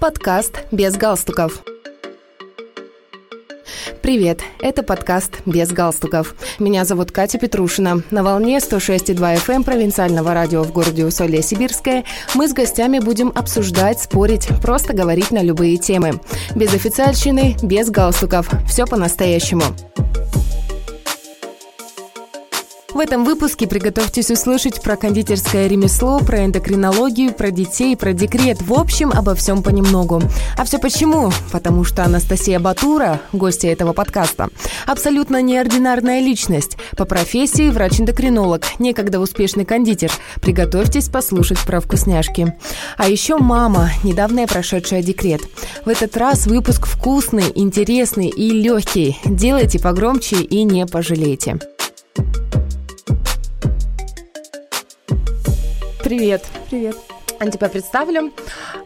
Подкаст «Без галстуков». Привет, это подкаст «Без галстуков». Меня зовут Катя Петрушина. На волне 106,2 FM эм провинциального радио в городе Усолье-Сибирское мы с гостями будем обсуждать, спорить, просто говорить на любые темы. Без официальщины, без галстуков. Все по-настоящему. В этом выпуске приготовьтесь услышать про кондитерское ремесло, про эндокринологию, про детей, про декрет. В общем, обо всем понемногу. А все почему? Потому что Анастасия Батура, гостья этого подкаста, абсолютно неординарная личность. По профессии врач-эндокринолог, некогда успешный кондитер. Приготовьтесь послушать про вкусняшки. А еще мама, недавно прошедшая декрет. В этот раз выпуск вкусный, интересный и легкий. Делайте погромче и не пожалейте. Привет. Привет. Тебя представлю.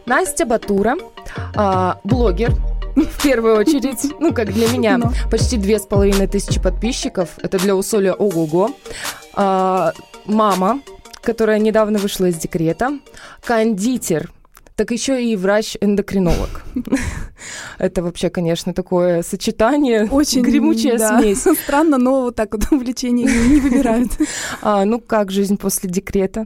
Настя Батура, а, блогер, в первую очередь, ну, как для меня, Но. почти две с половиной тысячи подписчиков. Это для Усоля ого-го. А, мама, которая недавно вышла из декрета. Кондитер, так еще и врач-эндокринолог. Это вообще, конечно, такое сочетание, очень гремучая да. смесь. Странно, но вот так вот увлечение не выбирают. А, ну как жизнь после декрета?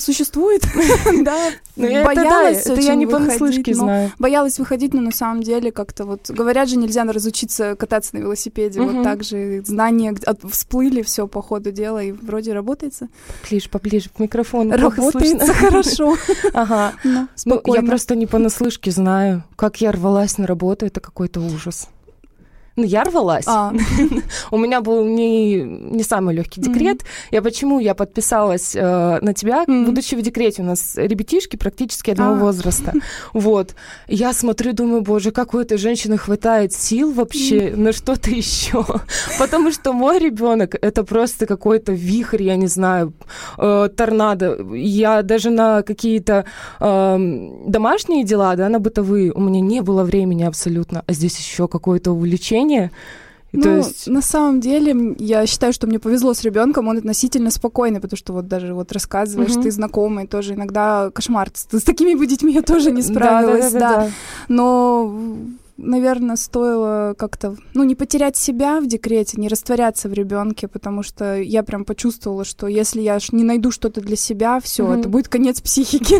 Существует, да. Боялась это я не понаслышке знаю. Боялась выходить, но на самом деле как-то вот... Говорят же, нельзя разучиться кататься на велосипеде. Вот так же знания всплыли, все по ходу дела, и вроде работается. Поближе, поближе к микрофону. Работается хорошо. Ага. Ну, я просто не понаслышке знаю. Как я рвалась на работу, это какой-то ужас. Ну, я рвалась. А. У меня был не, не самый легкий декрет. Mm-hmm. Я почему я подписалась э, на тебя, mm-hmm. будучи в декрете. У нас ребятишки практически одного а. возраста. Вот. Я смотрю, думаю, боже, как у этой женщины хватает сил вообще mm-hmm. на что-то еще. Потому что мой ребенок это просто какой-то вихрь, я не знаю, э, торнадо. Я даже на какие-то э, домашние дела, да, на бытовые, у меня не было времени абсолютно. А здесь еще какое-то увлечение поведение. ну, то есть... на самом деле, я считаю, что мне повезло с ребенком, он относительно спокойный, потому что вот даже вот рассказываешь, угу. ты знакомый, тоже иногда кошмар. С, с такими бы детьми я тоже не справилась, да. да, да, да. да. Но наверное, стоило как-то, ну, не потерять себя в декрете, не растворяться в ребенке, потому что я прям почувствовала, что если я не найду что-то для себя, все, mm-hmm. это будет конец психики.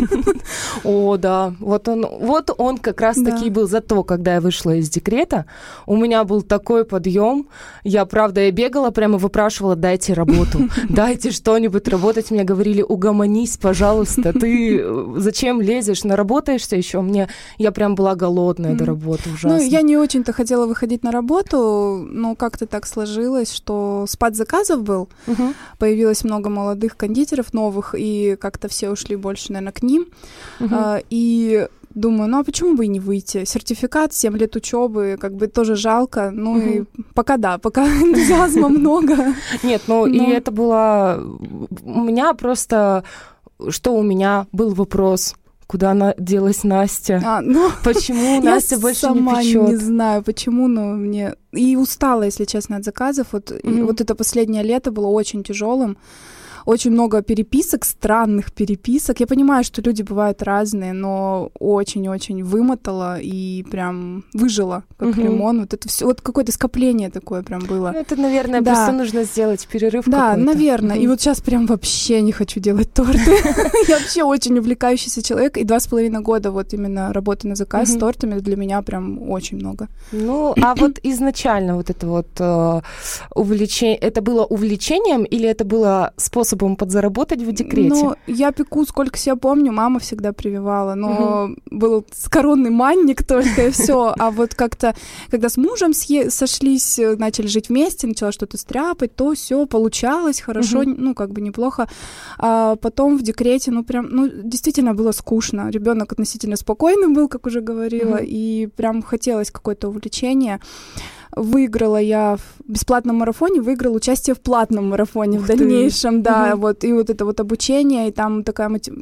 О, да, вот он, вот он как раз таки был за то, когда я вышла из декрета, у меня был такой подъем, я, правда, я бегала, прямо выпрашивала, дайте работу, дайте что-нибудь работать, мне говорили, угомонись, пожалуйста, ты э, зачем лезешь, наработаешься еще, мне, я прям была голодная до работы уже ужасно. Ну, я не очень-то хотела выходить на работу, но как-то так сложилось, что спад заказов был, угу. появилось много молодых кондитеров новых, и как-то все ушли больше, наверное, к ним. Угу. А, и думаю, ну а почему бы и не выйти? Сертификат, 7 лет учебы, как бы тоже жалко. Ну угу. и пока да, пока энтузиазма много. Нет, ну и это было... У меня просто... Что у меня был вопрос? Куда она делась Настя? А, ну, почему Настя больше сама не печет? не знаю, почему, но мне и устала, если честно, от заказов. Вот, mm-hmm. вот это последнее лето было очень тяжелым очень много переписок, странных переписок. Я понимаю, что люди бывают разные, но очень-очень вымотала и прям выжила, как угу. лимон. Вот это все, вот какое-то скопление такое прям было. Ну, это, наверное, да. просто нужно сделать перерыв Да, наверное. Угу. И вот сейчас прям вообще не хочу делать торты. Я вообще очень увлекающийся человек, и два с половиной года вот именно работы на заказ с тортами для меня прям очень много. Ну, а вот изначально вот это вот э, увлечение, это было увлечением или это было способом способом подзаработать в декрете? Ну, я пеку, сколько себя помню, мама всегда прививала, но угу. был коронный манник только и все. А вот как-то, когда с мужем сошлись, начали жить вместе, начала что-то стряпать, то все получалось хорошо, угу. ну, как бы неплохо. А потом в декрете, ну, прям, ну, действительно было скучно. Ребенок относительно спокойный был, как уже говорила, угу. и прям хотелось какое-то увлечение выиграла я в бесплатном марафоне, выиграла участие в платном марафоне Ух в дальнейшем, ты. да, угу. вот, и вот это вот обучение, и там такая мотив...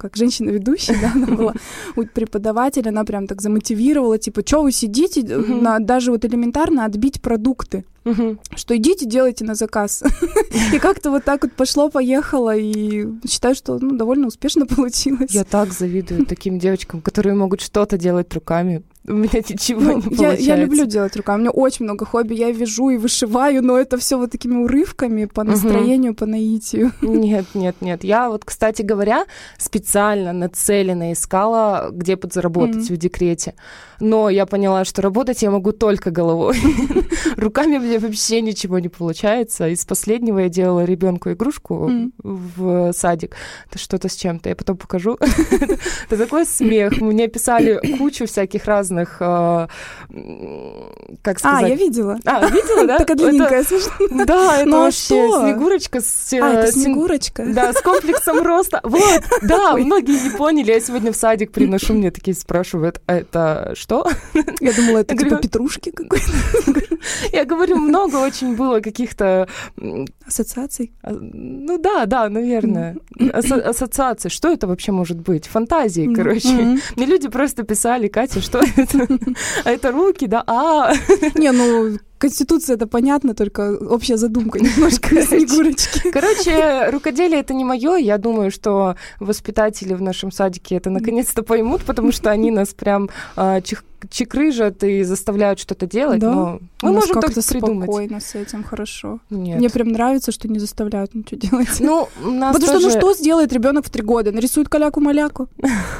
как женщина-ведущая, да, она была преподаватель, она прям так замотивировала, типа, что вы сидите, на, даже вот элементарно отбить продукты. Угу. Что идите, делайте на заказ. и как-то вот так вот пошло-поехало, и считаю, что ну, довольно успешно получилось. Я так завидую таким девочкам, которые могут что-то делать руками. У меня ничего ну, не получается. Я, я люблю делать руками. У меня очень много хобби. Я вяжу и вышиваю, но это все вот такими урывками по настроению, угу. по наитию. Нет, нет, нет. Я вот, кстати говоря, специально нацеленно искала, где подзаработать mm-hmm. в декрете. Но я поняла, что работать я могу только головой. Руками мне вообще ничего не получается. Из последнего я делала ребенку игрушку в садик. Это что-то с чем-то. Я потом покажу. Это такой смех. Мне писали кучу всяких разных э, как сказать... А, я видела. А, видела, да? Такая длинненькая, Да, это ну, а вообще Снегурочка с... А, это Снегурочка? Да, с комплексом роста. Вот, да, многие не поняли. Я сегодня в садик приношу, мне такие спрашивают, а это что? Я думала, это типа петрушки какой-то. Я говорю, много очень было каких-то... Ассоциаций? А, ну да, да, наверное. Ассоциации. Что это вообще может быть? Фантазии, короче. Мне люди просто писали, Катя, что это? А это руки, да? А. Не, ну Конституция это понятно, только общая задумка немножко снегурочки. Короче, рукоделие это не мое. Я думаю, что воспитатели в нашем садике это наконец-то поймут, потому что они нас прям э, чекрыжат и заставляют что-то делать. Да? Но мы можем как-то придумать. спокойно с этим, хорошо. Нет. Мне прям нравится, что не заставляют ничего делать. Ну, нас Потому тоже... что ну что сделает ребенок в три года? Нарисует каляку-маляку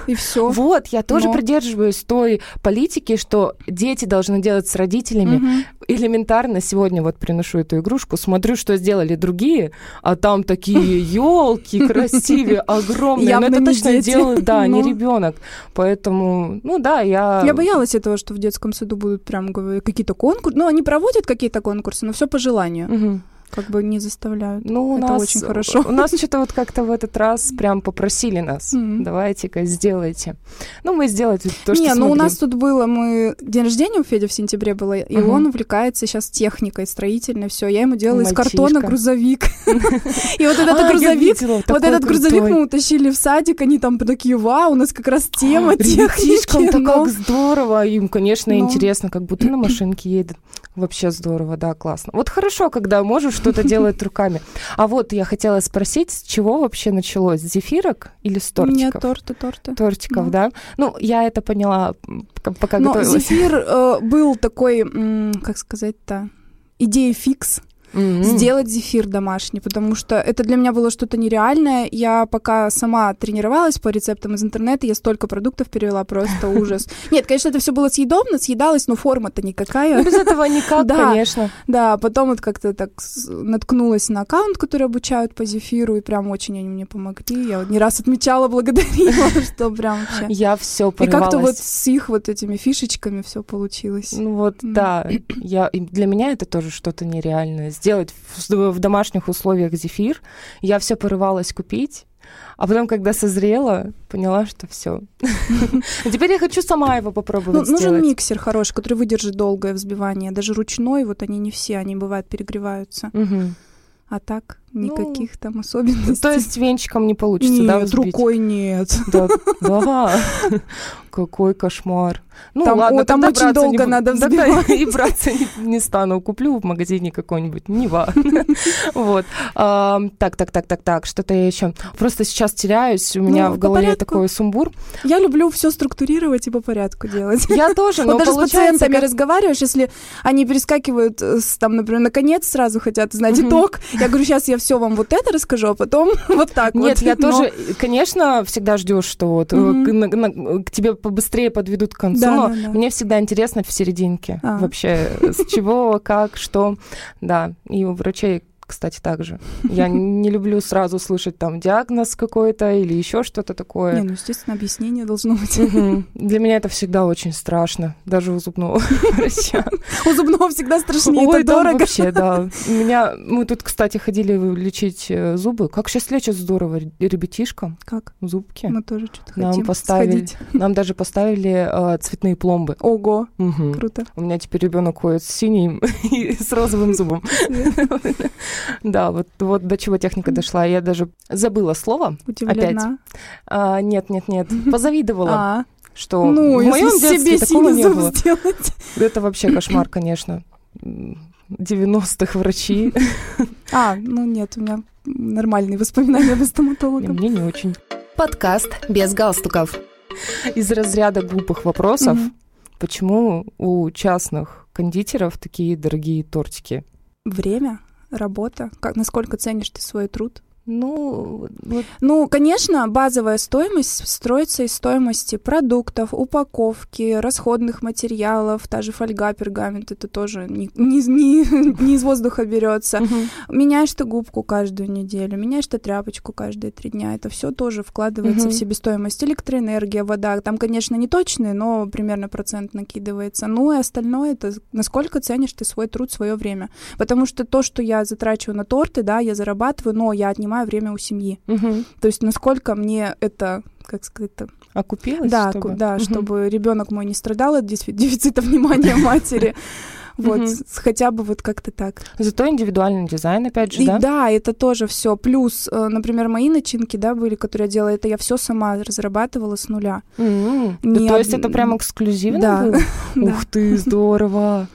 и все. Вот, я тоже придерживаюсь той политики, что дети должны делать с родителями или элементарно сегодня вот приношу эту игрушку, смотрю, что сделали другие, а там такие елки красивые, огромные. Но это точно делают, да, не ребенок. Поэтому, ну да, я... Я боялась этого, что в детском саду будут прям какие-то конкурсы. Ну, они проводят какие-то конкурсы, но все по желанию как бы не заставляют. Ну, у Это нас, очень хорошо. У нас что-то вот как-то в этот раз прям попросили нас, mm-hmm. давайте-ка сделайте. Ну, мы сделали то, что Не, ну у нас тут было, мы... День рождения у Феди в сентябре было, и uh-huh. он увлекается сейчас техникой строительной, все. Я ему делала из картона грузовик. И вот этот а, грузовик, вот этот грузовик мы утащили в садик, они там такие, вау, у нас как раз тема техники. как здорово, им, конечно, интересно, как будто на машинке едет. Вообще здорово, да, классно. Вот хорошо, когда можешь что-то делать руками. А вот я хотела спросить, с чего вообще началось? С зефирок или с тортиков? Нет, торты, торты. Тортиков, ну. да? Ну, я это поняла, пока Но готовилась. зефир э, был такой, как сказать-то, идея фикс mm-hmm. сделать зефир домашний, потому что это для меня было что-то нереальное. Я пока сама тренировалась по рецептам из интернета, я столько продуктов перевела, просто ужас. Нет, конечно, это все было съедобно, съедалось, но форма-то никакая. Ну, без этого никак, да, конечно. Да, потом вот как-то так наткнулась на аккаунт, который обучают по зефиру, и прям очень они мне помогли. Я вот не раз отмечала, благодарила, что прям вообще... Я все И как-то вот с их вот этими фишечками все получилось. Ну вот, да. Я, для меня это тоже что-то нереальное сделать в, в домашних условиях зефир. Я все порывалась купить. А потом, когда созрела, поняла, что все. Теперь я хочу сама его попробовать. Ну, нужен миксер хороший, который выдержит долгое взбивание. Даже ручной, вот они не все, они бывают перегреваются. А так никаких ну, там особенностей. То есть венчиком не получится, нет, да, взбить? рукой нет. Да, да. какой кошмар. Ну там, ладно, о, там очень долго не, надо взбивать. Да, и браться не, не стану. Куплю в магазине какой-нибудь, не важно. вот. А, так, так, так, так, так, что-то я еще. Просто сейчас теряюсь, у меня ну, в голове такой сумбур. Я люблю все структурировать и по порядку делать. Я тоже, но вот даже с пациентами как... разговариваешь, если они перескакивают, э, там, например, наконец сразу хотят знать итог, я говорю, сейчас я все вам вот это расскажу, а потом вот так Нет, вот. я тоже, конечно, всегда ждешь, что вот э, к тебе побыстрее подведут к концу, да, но да, да. мне всегда интересно в серединке а. вообще, с чего, как, что, да, и у врачей кстати, также. Я не люблю сразу слышать там диагноз какой-то или еще что-то такое. Не, ну, естественно, объяснение должно быть. Для меня это всегда очень страшно, даже у зубного врача. У зубного всегда страшнее, Ой, это дорого. вообще, да. Меня, мы тут, кстати, ходили лечить э, зубы. Как сейчас лечат здорово ребятишкам. Как? Зубки. Мы тоже что-то нам хотим поставили, сходить. Нам даже поставили э, цветные пломбы. Ого, круто. У меня теперь ребенок ходит с синим и с розовым зубом. Да, вот, вот до чего техника дошла. Я даже забыла слово. Удивлена. Опять. А, нет, нет, нет. Позавидовала. А, Что ну, в моем если детстве себе такого не было. сделать. Это вообще кошмар, конечно. 90-х врачи. А, ну нет, у меня нормальные воспоминания об И стоматологе. Мне не очень. Подкаст без галстуков. Из разряда глупых вопросов, почему у частных кондитеров такие дорогие тортики? Время, работа, как, насколько ценишь ты свой труд. Ну, вот Ну, конечно, базовая стоимость строится из стоимости продуктов, упаковки, расходных материалов, та же фольга, пергамент, это тоже не, не, не- не из воздуха берется. Меняешь ты губку каждую неделю, меняешь ты тряпочку каждые три дня. Это все тоже вкладывается Мгм. в себестоимость. Электроэнергия, вода. Там, конечно, не точные, но примерно процент накидывается. Ну и остальное это насколько ценишь ты свой труд, свое время. Потому что то, что я затрачиваю на торты, да, я зарабатываю, но я отнимаю время у семьи. Мгм. То есть насколько мне это, как сказать-то, окупилось, да, чтобы... да, Мгм. чтобы ребенок мой не страдал от дефи- дефицита внимания матери. Вот, с- хотя бы вот как-то так. Зато индивидуальный дизайн, опять же, И да? да, это тоже все. Плюс, э, например, мои начинки, да, были, которые я делала, это я все сама разрабатывала с нуля. Да Не То од- есть это прям эксклюзивно Да. Да. Ух ты, здорово.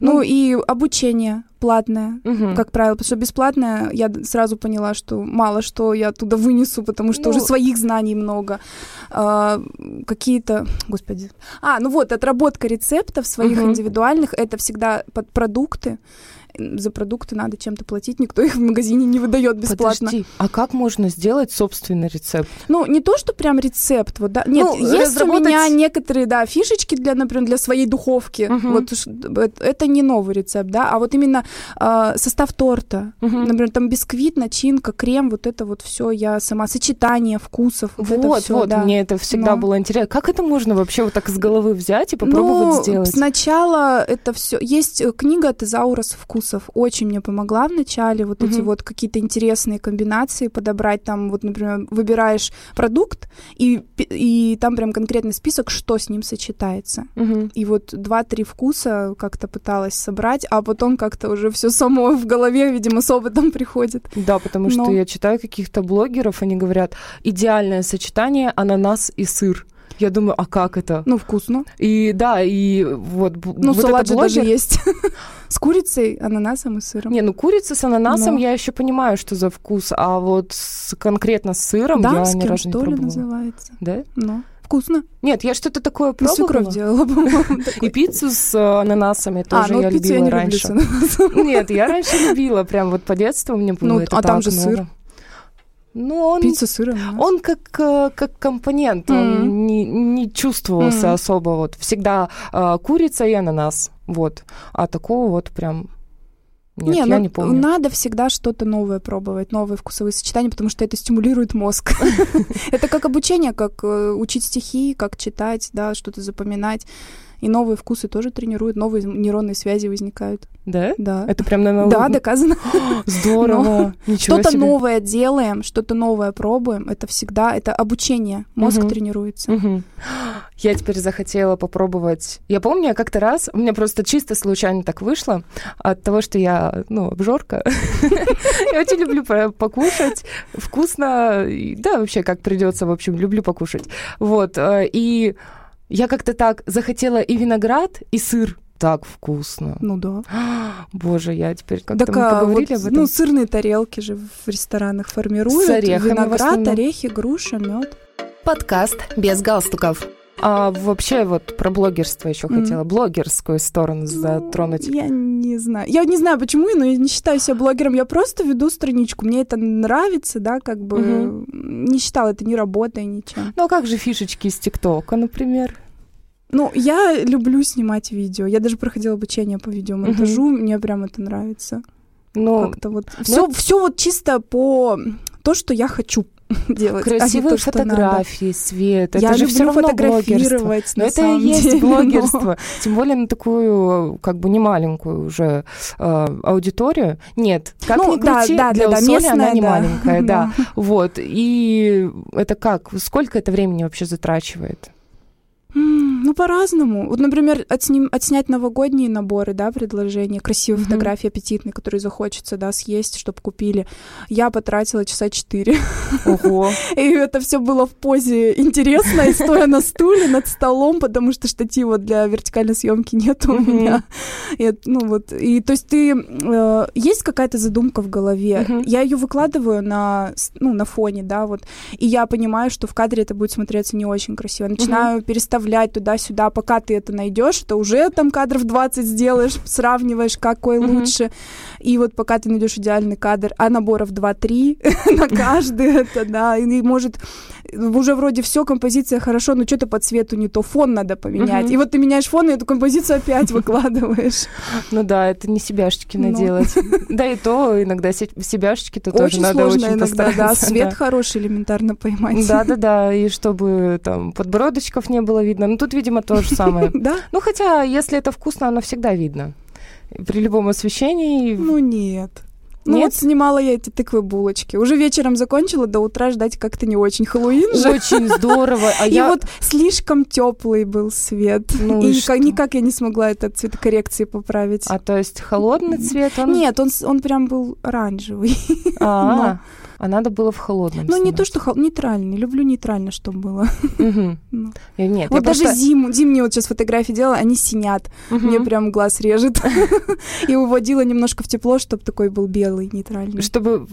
Ну и обучение платное. Мгм. Как правило, потому что бесплатное, я сразу поняла, что мало что я оттуда вынесу, потому что Ну- уже своих знаний много. А, какие-то, господи. А, ну вот, отработка рецептов своих Мгм. индивидуальных, это всегда под продукты. За продукты надо чем-то платить, никто их в магазине не выдает бесплатно. Подожди, а как можно сделать собственный рецепт? Ну, не то, что прям рецепт, вот, да. Нет, Ну, есть разработать- у меня некоторые, да, фишечки для, например, для своей духовки. Мгм. Вот уж это это не новый рецепт, да, а вот именно а, состав торта. Мгм. Например, там бисквит, начинка, крем, вот это вот все я сама, сочетание вкусов, вот, это Вот, всё, вот, да. мне это всегда Ну. было интересно. Как это можно вообще вот так с головы взять и попробовать ну, сделать? сначала это все. Есть э, книга Тезаурус вкусов. Очень мне помогла в начале вот эти Мгм. вот какие-то интересные комбинации подобрать. Там вот, например, выбираешь продукт, и, и там прям конкретный список, что с ним сочетается. Мгм. И вот два-три вкуса как-то пыталась собрать, а потом как-то уже все само в голове, видимо, с опытом приходит. Да, потому что Но- я читаю каких-то блогеров, они говорят, идеальное сочетание ананас и сыр. Я думаю, а как это? Ну, вкусно. И да, и вот, Ну, вот салат же даже есть. С курицей, ананасом и сыром. Не, ну курица с ананасом Но. я еще понимаю, что за вкус, а вот с, конкретно с сыром я ни разу не пробовала. называется. Да? Ну, вкусно. Нет, я что-то такое пробовала. свекровь делала, по-моему. И пиццу с э, ананасами тоже ну я любила раньше. Нет, я раньше любила, прям вот по детству у меня было Ну, это а там же сыр. Ну, он, Пицца с сыром. он как, э, как компонент, он Мгм. не, не чувствовался Мгм. особо. Вот всегда э, курица и ананас, вот. А такого вот прям нет, я ну, не помню. надо всегда что-то новое пробовать, новые вкусовые сочетания, потому что это стимулирует мозг. Это как обучение, как э, учить стихи, как читать, да, что-то запоминать. И новые вкусы тоже тренируют, новые нейронные связи возникают. Да? Да. Это прям на Да, доказано. Здорово. Что-то новое делаем, что-то новое пробуем. Это всегда, это обучение. Мозг тренируется. Я теперь захотела попробовать. Я помню, я как-то раз, у меня просто чисто случайно так вышло, от того, что я, ну, обжорка. Я очень люблю по- покушать, вкусно, да, вообще как придется, в общем, люблю покушать. Вот, э, и я как-то так захотела и виноград, и сыр. Так вкусно. Ну да. Боже, я теперь как-то Так, мы а, поговорили вот, об этом. ну, сырные тарелки же в ресторанах формируют. С орехами Виноград, орехи, груша, мед. Подкаст без галстуков. А вообще вот про блогерство еще Мгм. хотела, блогерскую сторону затронуть. Я не знаю. Я не знаю, почему, но я не считаю себя блогером. Я просто веду страничку. Мне это нравится, да, как бы Мгм. не считала это ни работой, ничем. Ну а как же фишечки из ТикТока, например? Ну, я люблю снимать видео. Я даже проходила обучение по видеомонтажу. Мне прям это нравится. Ну, Как-то вот все, все вот чисто по то, что я хочу делать. а красивые то, что надо. фотографии, свет. я это же все равно блогерство. фотографировать. Но это и есть деле, но- блогерство. Тем более на такую, как бы, не маленькую уже э, аудиторию. Нет, как Ну, ни да, крути, да, для да, да, Усоли она местная, не да. маленькая, да. Вот. И это как? Сколько это времени вообще затрачивает? Ну, по-разному. Вот, например, отсним, отснять новогодние наборы, да, предложения, красивые mm-hmm. фотографии аппетитные, которые захочется, да, съесть, чтобы купили. Я потратила часа четыре. Ого. И это все было в позе интересно, стоя на стуле над столом, потому что штатива для вертикальной съемки нет у меня. И, ну вот, и то есть ты э, есть какая-то задумка в голове, я ее выкладываю на ну на фоне, да, вот, и я понимаю, что в кадре это будет смотреться не очень красиво. Начинаю переставлять туда-сюда, пока ты это найдешь, то уже там кадров 20 сделаешь, сравниваешь, какой лучше. И вот пока ты найдешь идеальный кадр, а наборов 2-3 на каждый это, да, и может уже вроде все, композиция хорошо, но что-то по цвету не то, фон надо поменять. И вот ты меняешь фон, и эту композицию опять выкладываешь. Ну да, это не себяшечки ну. наделать. Да и то иногда себяшечки-то тоже надо очень иногда, да, свет хороший элементарно поймать. Да-да-да, и чтобы там подбородочков не было видно. Ну тут, видимо, то же самое. Да? Ну хотя, если это вкусно, оно всегда видно. При любом освещении. Ну нет. Ну Нет? вот снимала я эти тыквы булочки. Уже вечером закончила, до утра ждать как-то не очень. Хэллоуин же. Очень здорово. А и я... вот слишком теплый был свет. Ну и, и никак, никак я не смогла это цветокоррекции поправить. А то есть холодный цвет? Он... Нет, он, он прям был оранжевый. А, -а, -а а надо было в холодном. Ну, не то, что хол... нейтральный. Люблю нейтрально, чтобы было. Ну. Нет, вот даже зиму, зимние вот сейчас фотографии делала, они синят. Мне прям глаз режет. И уводила немножко в тепло, чтобы такой был белый, нейтральный. Чтобы,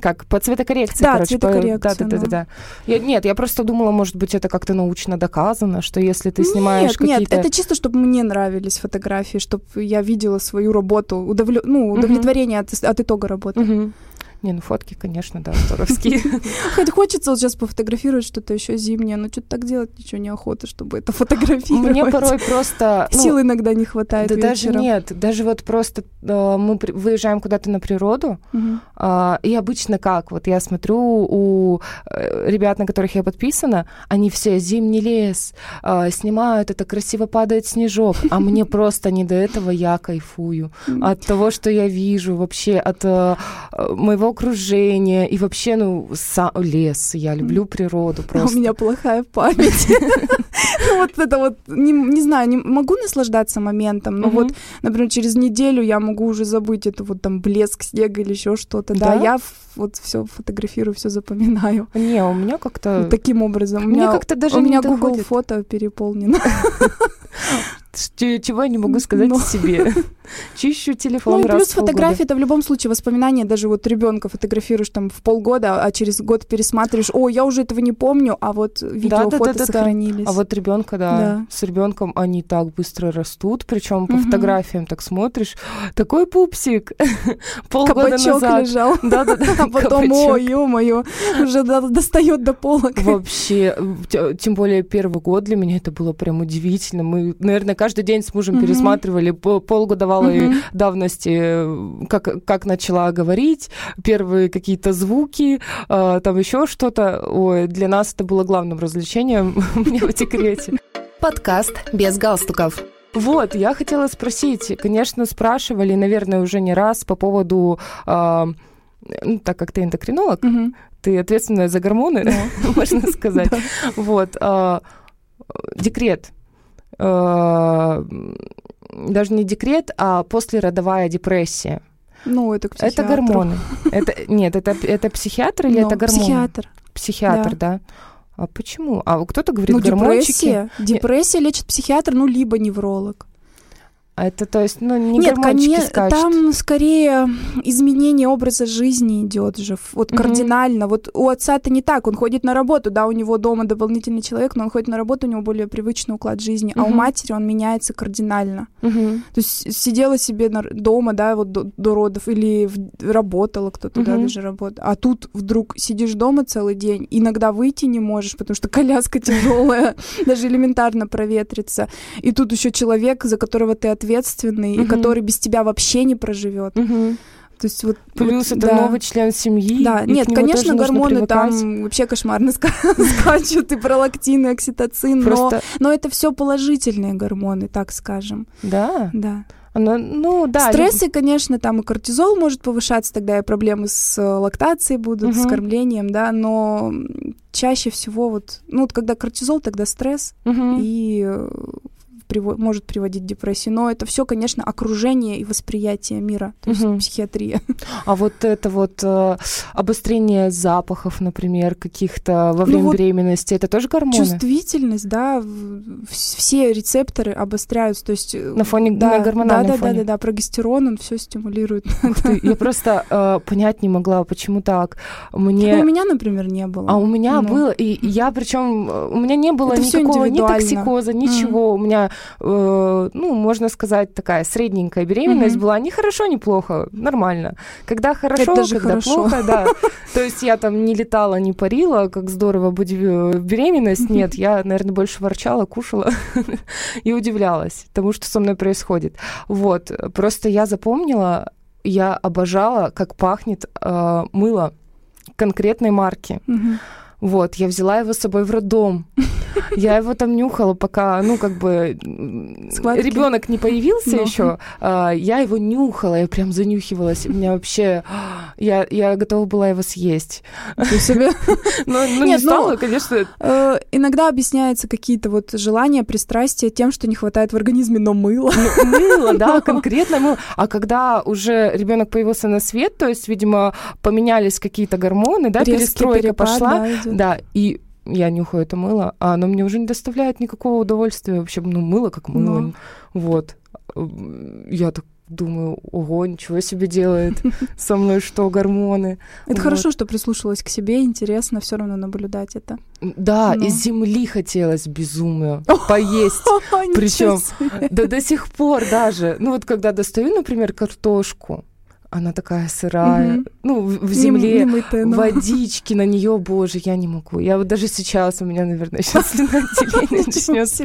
как, по цветокоррекции, да, цветокоррекция. Да, да, да, да. Нет, я просто думала, может быть, это как-то научно доказано, что если ты снимаешь какие-то... Нет, это чисто, чтобы мне нравились фотографии, чтобы я видела свою работу, ну, удовлетворение от итога работы. Не, ну фотки, конечно, да, здоровские. Хоть хочется вот сейчас пофотографировать что-то еще зимнее, но что-то так делать ничего неохота, чтобы это фотографировать. Мне порой просто... Ну, Сил иногда не хватает Да даже нет, даже вот просто э, мы выезжаем куда-то на природу, э, и обычно как, вот я смотрю у э, ребят, на которых я подписана, они все зимний лес э, снимают, это красиво падает снежок, а мне просто не до этого, я кайфую от того, что я вижу вообще, от моего окружение и вообще, ну, лес. Я люблю природу просто. у меня плохая память. Ну, вот это вот, не знаю, не могу наслаждаться моментом, но вот, например, через неделю я могу уже забыть это вот там блеск снега или еще что-то. Да, я вот все фотографирую, все запоминаю. Не, у меня как-то... Таким образом. У меня как-то даже У меня Google фото переполнено. Чего я не могу сказать Но. себе. Чищу телефон Ну и плюс фотографии это в любом случае воспоминания. Даже вот ребенка фотографируешь там в полгода, а через год пересматриваешь. О, я уже этого не помню, а вот видео, да, фото да, да, сохранились. А вот ребенка, да, да, с ребенком они так быстро растут, причем по угу. фотографиям так смотришь, такой пупсик полгода Кабачок назад. лежал. Да, да, да. А потом, о, ё-моё, уже достает до полок. Вообще, тем более первый год для меня это было прям удивительно. Мы, наверное, каждый день с мужем пересматривали полгода малой давности, как, как начала говорить, первые какие-то звуки, э, там еще что-то. Ой, для нас это было главным развлечением мне в декрете. Подкаст «Без галстуков». Вот, я хотела спросить, конечно, спрашивали, наверное, уже не раз по поводу, э, ну, так как ты эндокринолог, угу. ты ответственная за гормоны, да. можно сказать. Вот, э, декрет. Э, даже не декрет, а послеродовая депрессия. Ну, это к Это гормоны. Это, нет, это, это психиатр или Но, это гормоны? Психиатр. Психиатр, да. да. А почему? А кто-то говорит, ну, гормончики... депрессия. Депрессия лечит психиатр, ну, либо невролог. А это, то есть, ну, не Нет, конечно, там скорее изменение образа жизни идет же, вот mm-hmm. кардинально. Вот у отца-то не так, он ходит на работу, да, у него дома дополнительный человек, но он ходит на работу, у него более привычный уклад жизни, mm-hmm. а у матери он меняется кардинально. Mm-hmm. То есть сидела себе дома, да, вот до, до родов, или в, работала кто-то, mm-hmm. да, даже работал. А тут вдруг сидишь дома целый день, иногда выйти не можешь, потому что коляска тяжелая, даже элементарно проветрится. И тут еще человек, за которого ты ответственный, угу. и который без тебя вообще не проживет. Угу. То есть вот плюс вот, это да. новый член семьи. Да, нет, конечно, гормоны там вообще кошмарно скачут и пролактин, и окситоцин, Просто... но, но это все положительные гормоны, так скажем. Да. Да. Она, ну, да. Стрессы, конечно, там и кортизол может повышаться, тогда и проблемы с э, лактацией будут, угу. с кормлением, да, но чаще всего вот, ну, вот когда кортизол, тогда стресс, угу. и э, приво- может приводить к депрессии. Но это все, конечно, окружение и восприятие мира, то есть угу. психиатрия. А вот это вот э, обострение запахов, например, каких-то во время ну, вот беременности, это тоже гормоны? Чувствительность, да, все рецепторы обостряются, то есть... Э, на фоне, да, на гормональном да, да, фоне? Да, да, да, прогестерон, он все стимулирует. я просто э, понять не могла, почему так. Мне... У меня, например, не было. А у меня было, и я причем, э, у меня не было никакого ни токсикоза, ничего. У меня э, ну, можно сказать, такая средненькая беременность mm-hmm. была не хорошо, не плохо, нормально. Когда хорошо, Это когда хорошо. плохо, да. То есть я там не летала, не парила, как здорово быть в беременность. Нет, я, наверное, больше ворчала, кушала и удивлялась тому, что со мной происходит. Вот, просто я запомнила, я обожала, как пахнет э, мыло конкретной марки. Mm-hmm. Вот, я взяла его с собой в роддом. Я его там нюхала, пока, ну, как бы, ребенок не появился ну. еще. А, я его нюхала, я прям занюхивалась. У меня вообще... Я, я готова была его съесть. себе? Ну, ну не ну, стала, конечно. Э, иногда объясняются какие-то вот желания, пристрастия тем, что не хватает в организме, но мыло. Мыло, да, конкретно мыло. А когда уже ребенок появился на свет, то есть, видимо, поменялись какие-то гормоны, да, перестройка пошла. Да, и я нюхаю это мыло, а оно мне уже не доставляет никакого удовольствия вообще, ну, мыло как мыло. Ну. Вот. Я так думаю, ого, ничего себе делает со мной что, гормоны. Это вот. хорошо, что прислушалась к себе, интересно все равно наблюдать это. Да, Но. из земли хотелось безумно поесть. Причем да до сих пор даже. Ну вот когда достаю, например, картошку, она такая сырая, угу. ну, в, в земле, не, не водички на нее, боже, я не могу. Я вот даже сейчас у меня, наверное, сейчас слюноотделение начнется.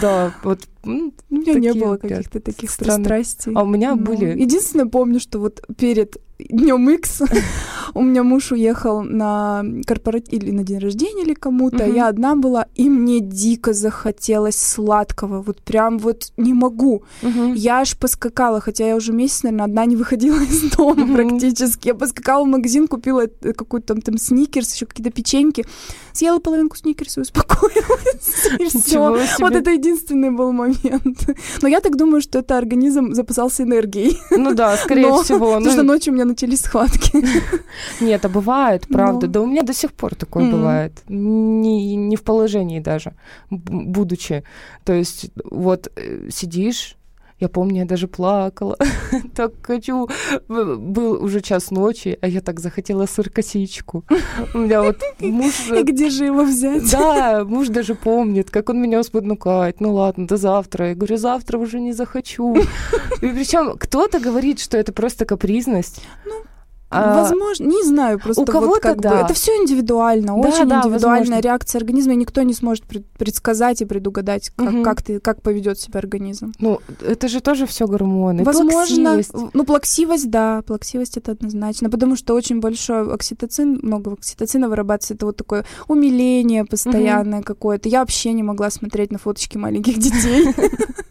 Да, вот ну, у меня не было каких-то таких пристрастий. А у меня ну, были. Единственное, помню, что вот перед днем X у меня муж уехал на корпоратив или на день рождения или кому-то, я одна была, и мне дико захотелось сладкого, вот прям вот не могу. Я аж поскакала, хотя я уже месяц, наверное, одна не выходила из дома практически. Я поскакала в магазин, купила э, какой-то там, там сникерс, еще какие-то печеньки, съела половинку сникерса и успокоилась. И все. Вот это единственный был момент. Но я так думаю, что это организм запасался энергией. Ну да, скорее Но, всего. Потому ну... что ночью у меня начались схватки. Нет, а бывает, правда. Но... Да у меня до сих пор такое mm. бывает. Не, не в положении даже, будучи. То есть вот э, сидишь, я помню, я даже плакала. так хочу. Был уже час ночи, а я так захотела сыр-косичку. У меня вот муж... И где же его взять? Да, муж даже помнит, как он меня успокаивает. Ну ладно, до завтра. Я говорю, завтра уже не захочу. И причем кто-то говорит, что это просто капризность. Ну, возможно, не знаю, просто у кого-то вот как да. бы это все индивидуально, да, очень да, индивидуальная возможно. реакция организма, и никто не сможет предсказать и предугадать, как, угу. как ты как поведет себя организм. Ну, это же тоже все гормоны. Возможно, плаксивость. ну плаксивость, да, плаксивость это однозначно, потому что очень большой окситоцин, много окситоцина вырабатывается, это вот такое умиление постоянное угу. какое-то. Я вообще не могла смотреть на фоточки маленьких детей.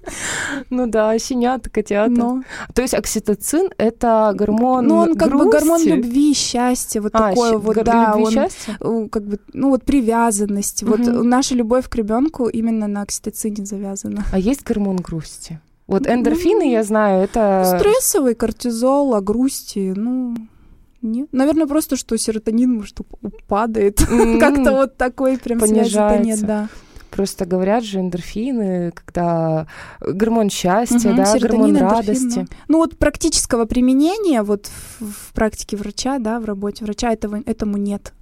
Ну да, щенята, котята. То есть окситоцин это гормон Ну он как бы гормон любви, счастья, вот а, такое вот, да, любви, он, счастья? как бы, ну вот привязанность, угу. вот наша любовь к ребенку именно на окситоцине завязана. А есть гормон грусти? Вот эндорфины, ну, я знаю, это... Стрессовый кортизол, а грусти, ну... Нет. Наверное, просто, что серотонин, может, падает. Mm-hmm. Как-то вот такой прям связи-то нет, да. Просто говорят же эндорфины, когда гормон счастья, угу, да, гормон радости. Да. Ну вот практического применения вот в, в практике врача, да, в работе врача этого, этому нет.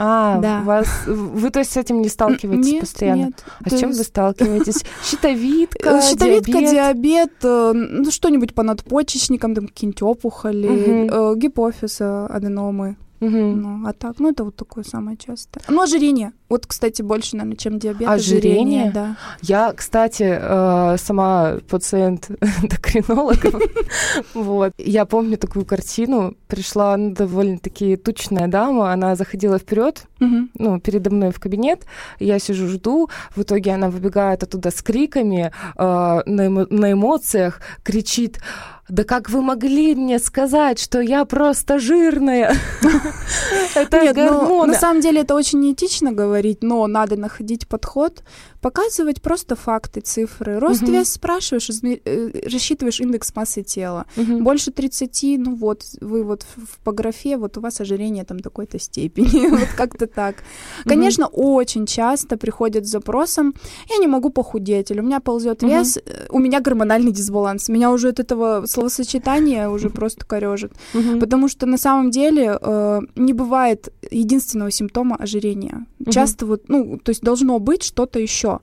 А, да. вас, вы, то есть, с этим не сталкиваетесь нет, постоянно? Нет. А с чем есть... вы сталкиваетесь? Щитовидка, э, Щитовидка, диабет, диабет э, ну, что-нибудь по надпочечникам, там какие-нибудь опухоли, угу. гипофиз, аденомы. Угу. Ну, а так, ну, это вот такое самое частое. Ну, ожирение. Вот, кстати, больше, наверное, чем диабет, ожирение. ожирение да. Я, кстати, э, сама пациент эндокринолога. вот. Я помню такую картину. Пришла ну, довольно-таки тучная дама, она заходила вперед, ну, передо мной в кабинет. Я сижу, жду. В итоге она выбегает оттуда с криками, э, на эмоциях, кричит да как вы могли мне сказать, что я просто жирная? Это ну, на самом деле это очень неэтично говорить, но надо находить подход, показывать просто факты, цифры. Рост, угу. вес спрашиваешь, э, рассчитываешь индекс массы тела. Угу. Больше 30, ну вот, вы вот в, по графе, вот у вас ожирение там такой-то степени, вот как-то так. Конечно, очень часто приходят с запросом, я не могу похудеть, или у меня ползет вес, э, у меня гормональный дисбаланс, меня уже от этого словосочетания уже просто корежит. Потому что на самом деле э, не бывает единственного симптома ожирения. Часто вот, ну, то есть должно быть что-то еще еще.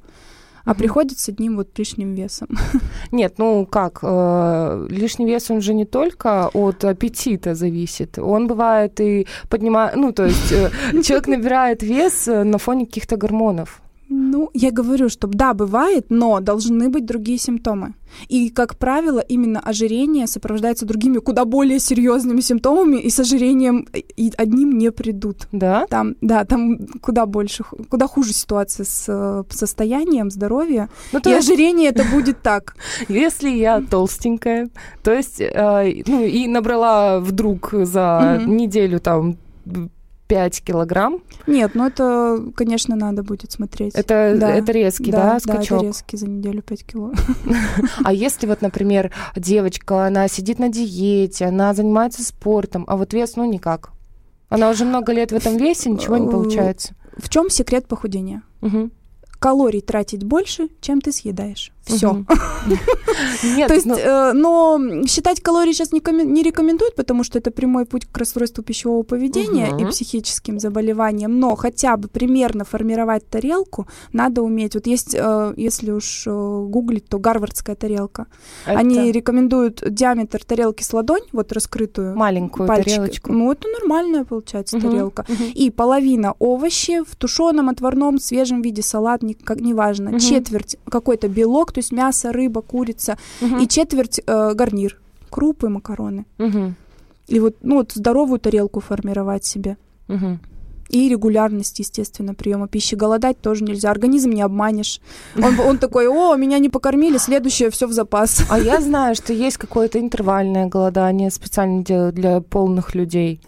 А угу. приходит с одним вот лишним весом. Нет, ну как, э, лишний вес, он же не только от аппетита зависит. Он бывает и поднимает, ну то есть э, человек набирает вес э, на фоне каких-то гормонов. Ну, я говорю, что да, бывает, но должны быть другие симптомы. И, как правило, именно ожирение сопровождается другими, куда более серьезными симптомами, и с ожирением и одним не придут. Да? Там, да, там куда больше, куда хуже ситуация с э, состоянием здоровья. Ну, то и есть... ожирение это будет так. Если я толстенькая, то есть, э, ну, и набрала вдруг за неделю там 5 килограмм. Нет, ну это, конечно, надо будет смотреть. Это, да. это резкий, да, да, скачок? Да, это резкий за неделю 5 кило. А если вот, например, девочка, она сидит на диете, она занимается спортом, а вот вес, ну, никак. Она уже много лет в этом весе, ничего не получается. В чем секрет похудения? Калорий тратить больше, чем ты съедаешь. Все. Нет, То есть, но... э, но считать калории сейчас не, рекомендуют, потому что это прямой путь к расстройству пищевого поведения и психическим заболеваниям. Но хотя бы примерно формировать тарелку надо уметь. Вот есть, э, если уж э, гуглить, то гарвардская тарелка. Они рекомендуют диаметр тарелки с ладонь, вот раскрытую. Маленькую тарелочку. Ну, это нормальная получается тарелка. И половина овощи в тушеном, отварном, свежем виде, салат, неважно. Четверть какой-то белок, то есть мясо, рыба, курица, угу. и четверть э, гарнир, крупы, макароны. Угу. И вот, ну, вот здоровую тарелку формировать себе. Угу. И регулярность, естественно, приема пищи. Голодать тоже нельзя. Организм не обманешь. Он, он такой, о, меня не покормили, следующее все в запас. А я знаю, что есть какое-то интервальное голодание, специально для полных людей.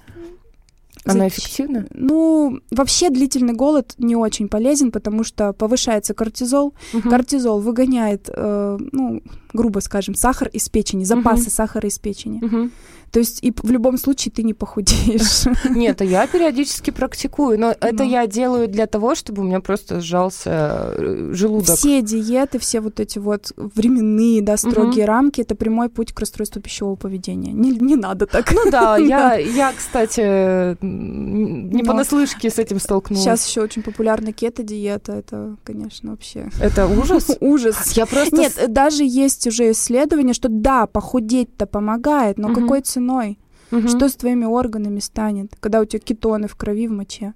Она эффективна? Ну, вообще длительный голод не очень полезен, потому что повышается кортизол. Угу. Кортизол выгоняет, э, ну, грубо скажем, сахар из печени, запасы угу. сахара из печени. Угу. То есть и в любом случае ты не похудеешь. Нет, а я периодически практикую, но это я делаю для того, чтобы у меня просто сжался э, желудок. Все диеты, все вот эти вот временные, да, строгие рамки, это прямой путь к расстройству пищевого поведения. Не, не надо так. Ну да, я, я, кстати, не понаслышке с этим столкнулась. Сейчас еще очень популярна кето-диета, это, конечно, вообще... Это ужас? Ужас. Я просто... Нет, даже есть уже исследования, что да, похудеть-то помогает, но какой ценой. Угу. Что с твоими органами станет, когда у тебя кетоны в крови, в моче?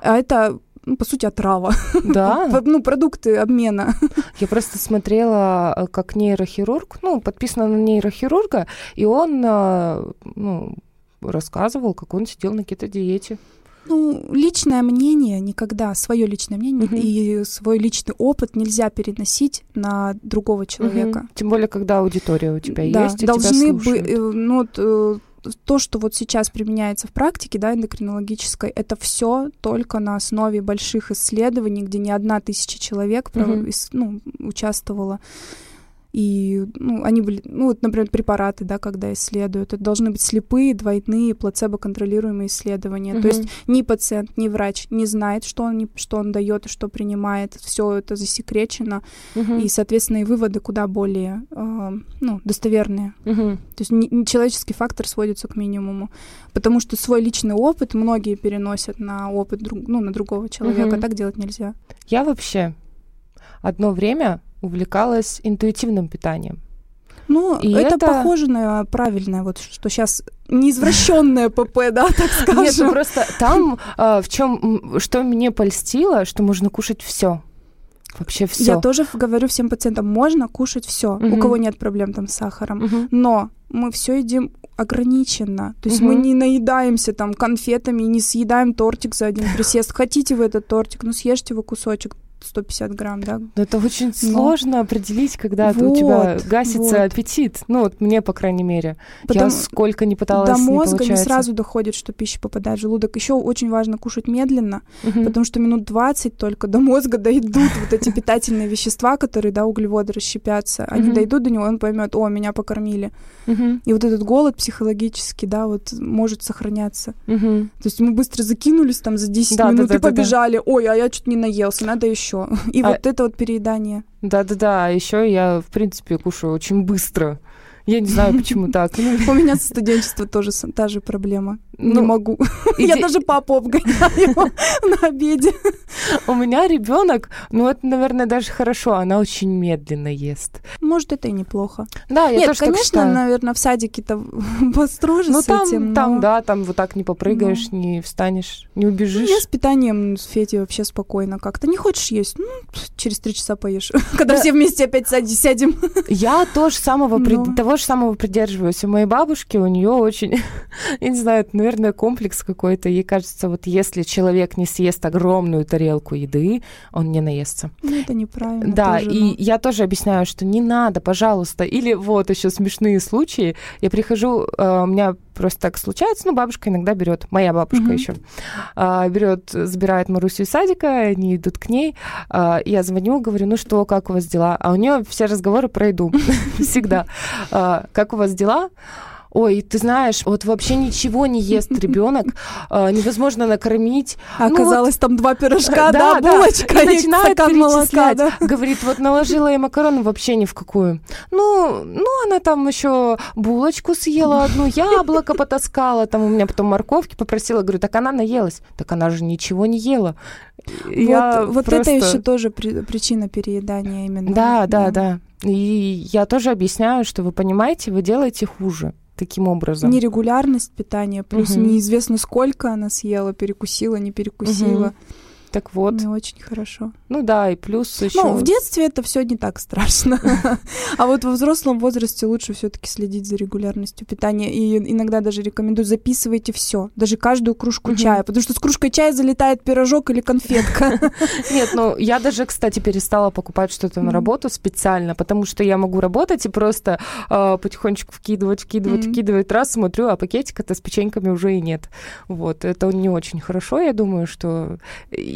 А это ну, по сути, отрава. Да. ну, продукты обмена. Я просто смотрела, э, как нейрохирург, ну, подписано на нейрохирурга, и он, э, ну, рассказывал, как он сидел на кето-диете. Ну, личное мнение никогда, свое личное мнение uh-huh. и свой личный опыт нельзя переносить на другого человека. Uh-huh. Тем более, когда аудитория у тебя да, есть, должны быть, э, ну, э, то, что вот сейчас применяется в практике, да, эндокринологической, это все только на основе больших исследований, где не одна тысяча человек uh-huh. ну, участвовала. И ну, они были, ну вот, например, препараты, да, когда исследуют, это должны быть слепые, двойные, плацебо-контролируемые исследования. Угу. То есть ни пациент, ни врач не знает, что он, что он дает и что принимает. Все это засекречено. Угу. И, соответственно, и выводы куда более э, ну, достоверные. Угу. То есть не, человеческий фактор сводится к минимуму. Потому что свой личный опыт многие переносят на опыт друг, ну, на другого человека. Угу. Так делать нельзя. Я вообще одно время увлекалась интуитивным питанием. Ну, и это, это похоже на правильное, вот что сейчас неизвращенное ПП, да, так скажем. Нет, ну просто там а, в чем, что мне польстило, что можно кушать все. Вообще все. Я тоже говорю всем пациентам, можно кушать все, угу. у кого нет проблем там с сахаром, угу. но мы все едим ограниченно. То есть угу. мы не наедаемся там конфетами, не съедаем тортик за один присест. Хотите вы этот тортик, ну съешьте вы кусочек. 150 грамм, да. Но это очень Но... сложно определить, когда вот, у тебя гасится вот. аппетит. Ну, вот мне, по крайней мере. Потому... Я сколько не пыталась, До мозга не, не сразу доходит, что пища попадает в желудок. Еще очень важно кушать медленно, угу. потому что минут 20 только до мозга дойдут вот эти питательные вещества, которые, да, углеводы расщепятся. Они дойдут до него, он поймет, о, меня покормили. И вот этот голод психологический, да, вот может сохраняться. То есть мы быстро закинулись там за 10 минут и побежали. Ой, а я чуть не наелся, надо еще еще. И а... вот это вот переедание. Да-да-да, а еще я, в принципе, кушаю очень быстро. Я не знаю, почему так. У меня с студенчества тоже та же проблема. Не ну, могу. Я даже папу обгоняю на обеде. У меня ребенок, ну это, наверное, даже хорошо, она очень медленно ест. Может, это и неплохо. Да, я Нет, конечно, наверное, в садике-то построже ну, там, этим. там, да, там вот так не попрыгаешь, не встанешь, не убежишь. Я с питанием с Фети вообще спокойно как-то. Не хочешь есть? Ну, через три часа поешь. Когда все вместе опять сядем. Я тоже самого, того же самого придерживаюсь. У моей бабушки, у нее очень, я не знаю, наверное, наверное, комплекс какой-то. Ей кажется, вот если человек не съест огромную тарелку еды, он не наестся. Ну, это неправильно. Да, тоже, и но... я тоже объясняю, что не надо, пожалуйста. Или вот еще смешные случаи. Я прихожу, э, у меня просто так случается, ну, бабушка иногда берет, моя бабушка mm-hmm. еще, э, берет, забирает Марусю из садика, они идут к ней, э, я звоню, говорю, ну что, как у вас дела? А у нее все разговоры про еду всегда. Как у вас дела? Ой, ты знаешь, вот вообще ничего не ест ребенок, э, невозможно накормить. А ну, оказалось, там два пирожка, да, да булочка и, начинает да. Говорит, вот наложила я макароны вообще ни в какую. Ну, ну, она там еще булочку съела одну, яблоко потаскала, там у меня потом морковки попросила, говорю, так она наелась. Так она же ничего не ела. Я вот, вот просто... это еще тоже при, причина переедания именно. Да, да, да. И я тоже объясняю, что вы понимаете, вы делаете хуже таким образом. Нерегулярность питания, плюс угу. неизвестно сколько она съела, перекусила, не перекусила. Угу. Так вот. Не очень хорошо. Ну да, и плюс еще. Ну, в детстве это все не так страшно. А вот во взрослом возрасте лучше все-таки следить за регулярностью питания. И иногда даже рекомендую записывайте все, даже каждую кружку чая, потому что с кружкой чая залетает пирожок или конфетка. Нет, ну я даже, кстати, перестала покупать что-то на работу специально, потому что я могу работать и просто а, потихонечку вкидывать, вкидывать, вкидывать. Раз смотрю, а пакетика-то с печеньками уже и нет. Вот, это не очень хорошо, я думаю, что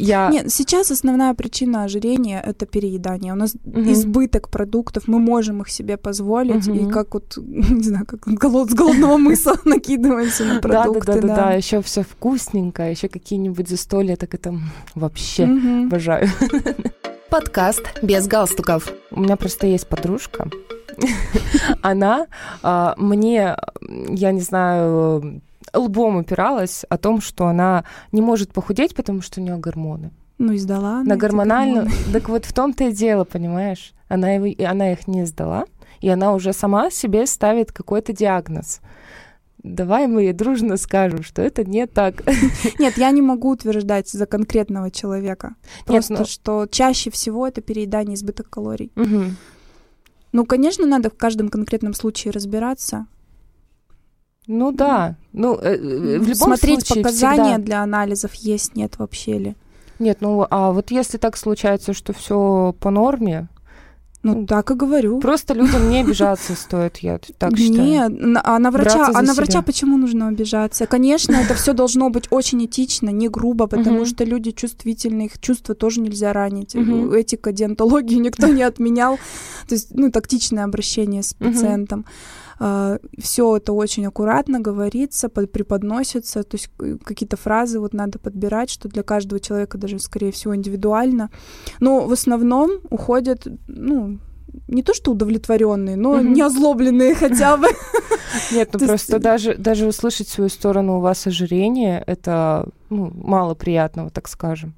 я... Нет, сейчас основная причина ожирения — это переедание. У нас угу. избыток продуктов, мы можем их себе позволить, угу. и как вот, не знаю, как голод с голодного мыса накидываемся на продукты. Да-да-да, еще все вкусненько, еще какие-нибудь застолья, так это вообще обожаю. Подкаст «Без галстуков». У меня просто есть подружка, она а, мне, я не знаю, лбом упиралась о том, что она не может похудеть, потому что у нее гормоны. Ну и сдала. На гормональную. Так вот в том-то и дело, понимаешь? Она, его, она их не сдала, и она уже сама себе ставит какой-то диагноз. Давай мы ей дружно скажем, что это не так. Нет, я не могу утверждать за конкретного человека. Просто Нет, ну... что чаще всего это переедание избыток калорий. Угу. Ну, конечно, надо в каждом конкретном случае разбираться. Ну да. Ну, э, э, в любом Смотреть случае показания всегда... для анализов есть, нет вообще ли. Нет, ну а вот если так случается, что все по норме, ну, так и говорю. Просто людям не обижаться стоит, я так считаю. Нет, а на врача, а на врача почему нужно обижаться? Конечно, это все должно быть очень этично, не грубо, потому что люди чувствительны, их чувства тоже нельзя ранить. Этика диантологии никто не отменял. То есть, ну, тактичное обращение с пациентом. А, все это очень аккуратно говорится, преподносится, то есть какие-то фразы вот надо подбирать, что для каждого человека даже, скорее всего, индивидуально. Но в основном уходят, ну, не то что удовлетворенные, но mm-hmm. не озлобленные хотя бы. Нет, ну просто даже, даже услышать свою сторону у вас ожирение, это ну, мало приятного, так скажем.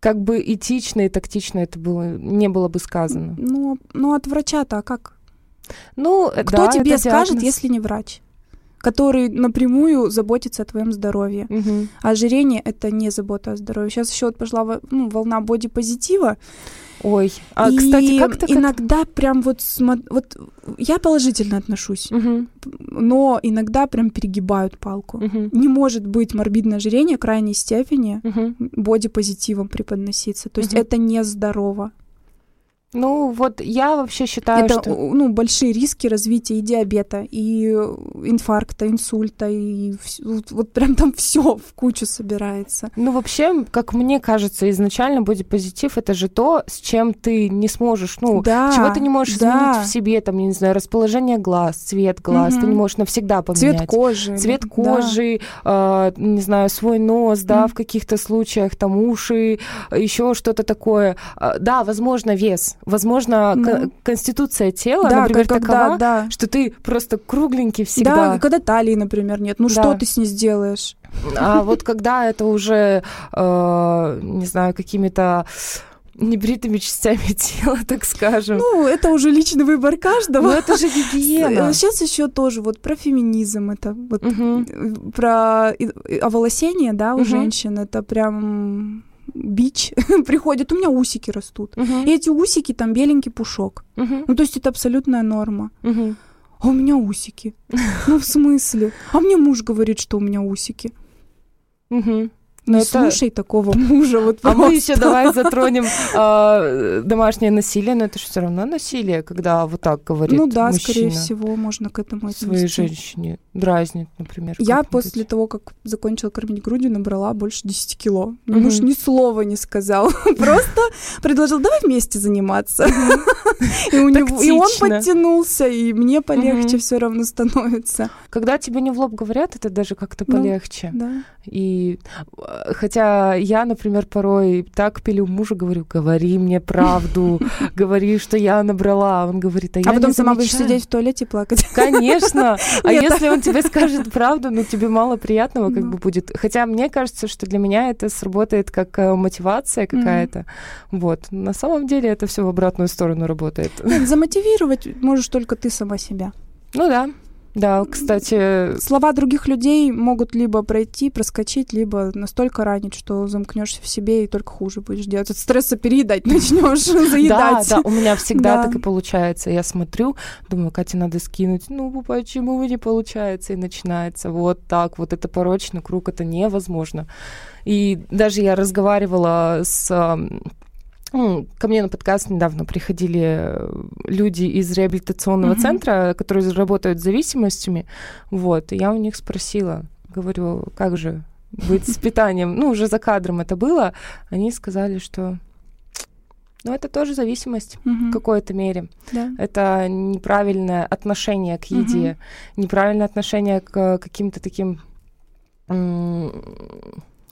Как бы этично и тактично это было, не было бы сказано. Ну, ну от врача-то а как? Ну, кто да, тебе скажет, диагноз. если не врач? который напрямую заботится о твоем здоровье. А ожирение это не забота о здоровье. Сейчас еще вот пошла ну, волна бодипозитива. Ой, а, и кстати, как ты иногда прям вот, смо- вот я положительно отношусь, Мгм, но иногда прям перегибают палку. мгм, Не может быть морбидное ожирение крайней степени мгм. бодипозитивом преподноситься. То есть Мгм. это нездорово. Ну, вот я вообще считаю, это что... ну, большие риски развития и диабета, и инфаркта, инсульта, и вс- вот, вот прям там все в кучу собирается. Ну, вообще, как мне кажется, изначально бодипозитив — это же то, с чем ты не сможешь, ну, да, чего ты не можешь да. изменить в себе, там, я не знаю, расположение глаз, цвет глаз, ты Мгм. не можешь навсегда поменять. Цвет кожи. Цвет да. кожи, э, не знаю, свой нос, да, Мгм. в каких-то случаях, там уши, еще что-то такое. Э, Да, возможно, вес, возможно, Ну. кон- конституция тела, Да, например, когда, такова, да. что ты просто кругленький Да, всегда. когда талии, например, нет. Ну Да. что ты с ней сделаешь? А вот когда это уже, э, не знаю, какими-то небритыми частями тела, так скажем. Ну, это уже личный выбор Ну, каждого. это же гигиена. Сейчас еще тоже вот про феминизм, это вот э, про оволосение, да, у Мгм. женщин, это прям бич приходит, у меня усики растут. Мгм. И эти усики, там беленький пушок. Мгм. Ну, то есть это абсолютная норма. Мгм. А у меня усики. Ну, в смысле? А мне муж говорит, что у меня усики. Не Ну, это- слушай такого мужа. Вот А мы еще давай затронем а, домашнее насилие, но это же все равно насилие, когда вот так говорит Ну да, мужчина скорее всего, можно к этому своей отнести. женщине, дразнит, например. Я после того, как закончила кормить грудью, набрала больше 10 кило. Мне муж ни слова не сказал. Просто предложил, давай вместе заниматься. И он подтянулся, и мне полегче все равно становится. Когда тебе не в лоб говорят, это даже как-то Ну, полегче. Да. И э, хотя я, например, порой так пилю мужа, говорю, говори мне правду, говори, что я набрала. Он говорит, а я А потом сама будешь замечаю». сидеть в туалете и плакать. Конечно. А если он тебе скажет правду, ну тебе мало приятного как Ну. бы будет. Хотя мне кажется, что для меня это сработает как э, мотивация какая-то. Вот. На самом деле это все в обратную сторону работает. Нет, Замотивировать можешь только ты сама себя. Ну да. Да, кстати, Слова других людей могут либо пройти, проскочить, либо настолько ранить, что замкнешься в себе и только хуже будешь делать. От стресса переедать начнешь, да, заедать. да, у меня всегда Да. так и получается. Я смотрю, думаю, Кате надо скинуть. Ну, почему не получается? И начинается вот так. Вот это порочный круг, это невозможно. И даже я разговаривала с ну, ко мне на подкаст недавно приходили э, люди из реабилитационного Мгм. центра, которые работают с зависимостями. Вот, и я у них спросила, говорю, как же быть с питанием? Ну, уже за кадром это было. Они сказали, что ну, это тоже зависимость Мгм. в какой-то мере. Да. Это неправильное отношение к еде, неправильное отношение к каким-то таким,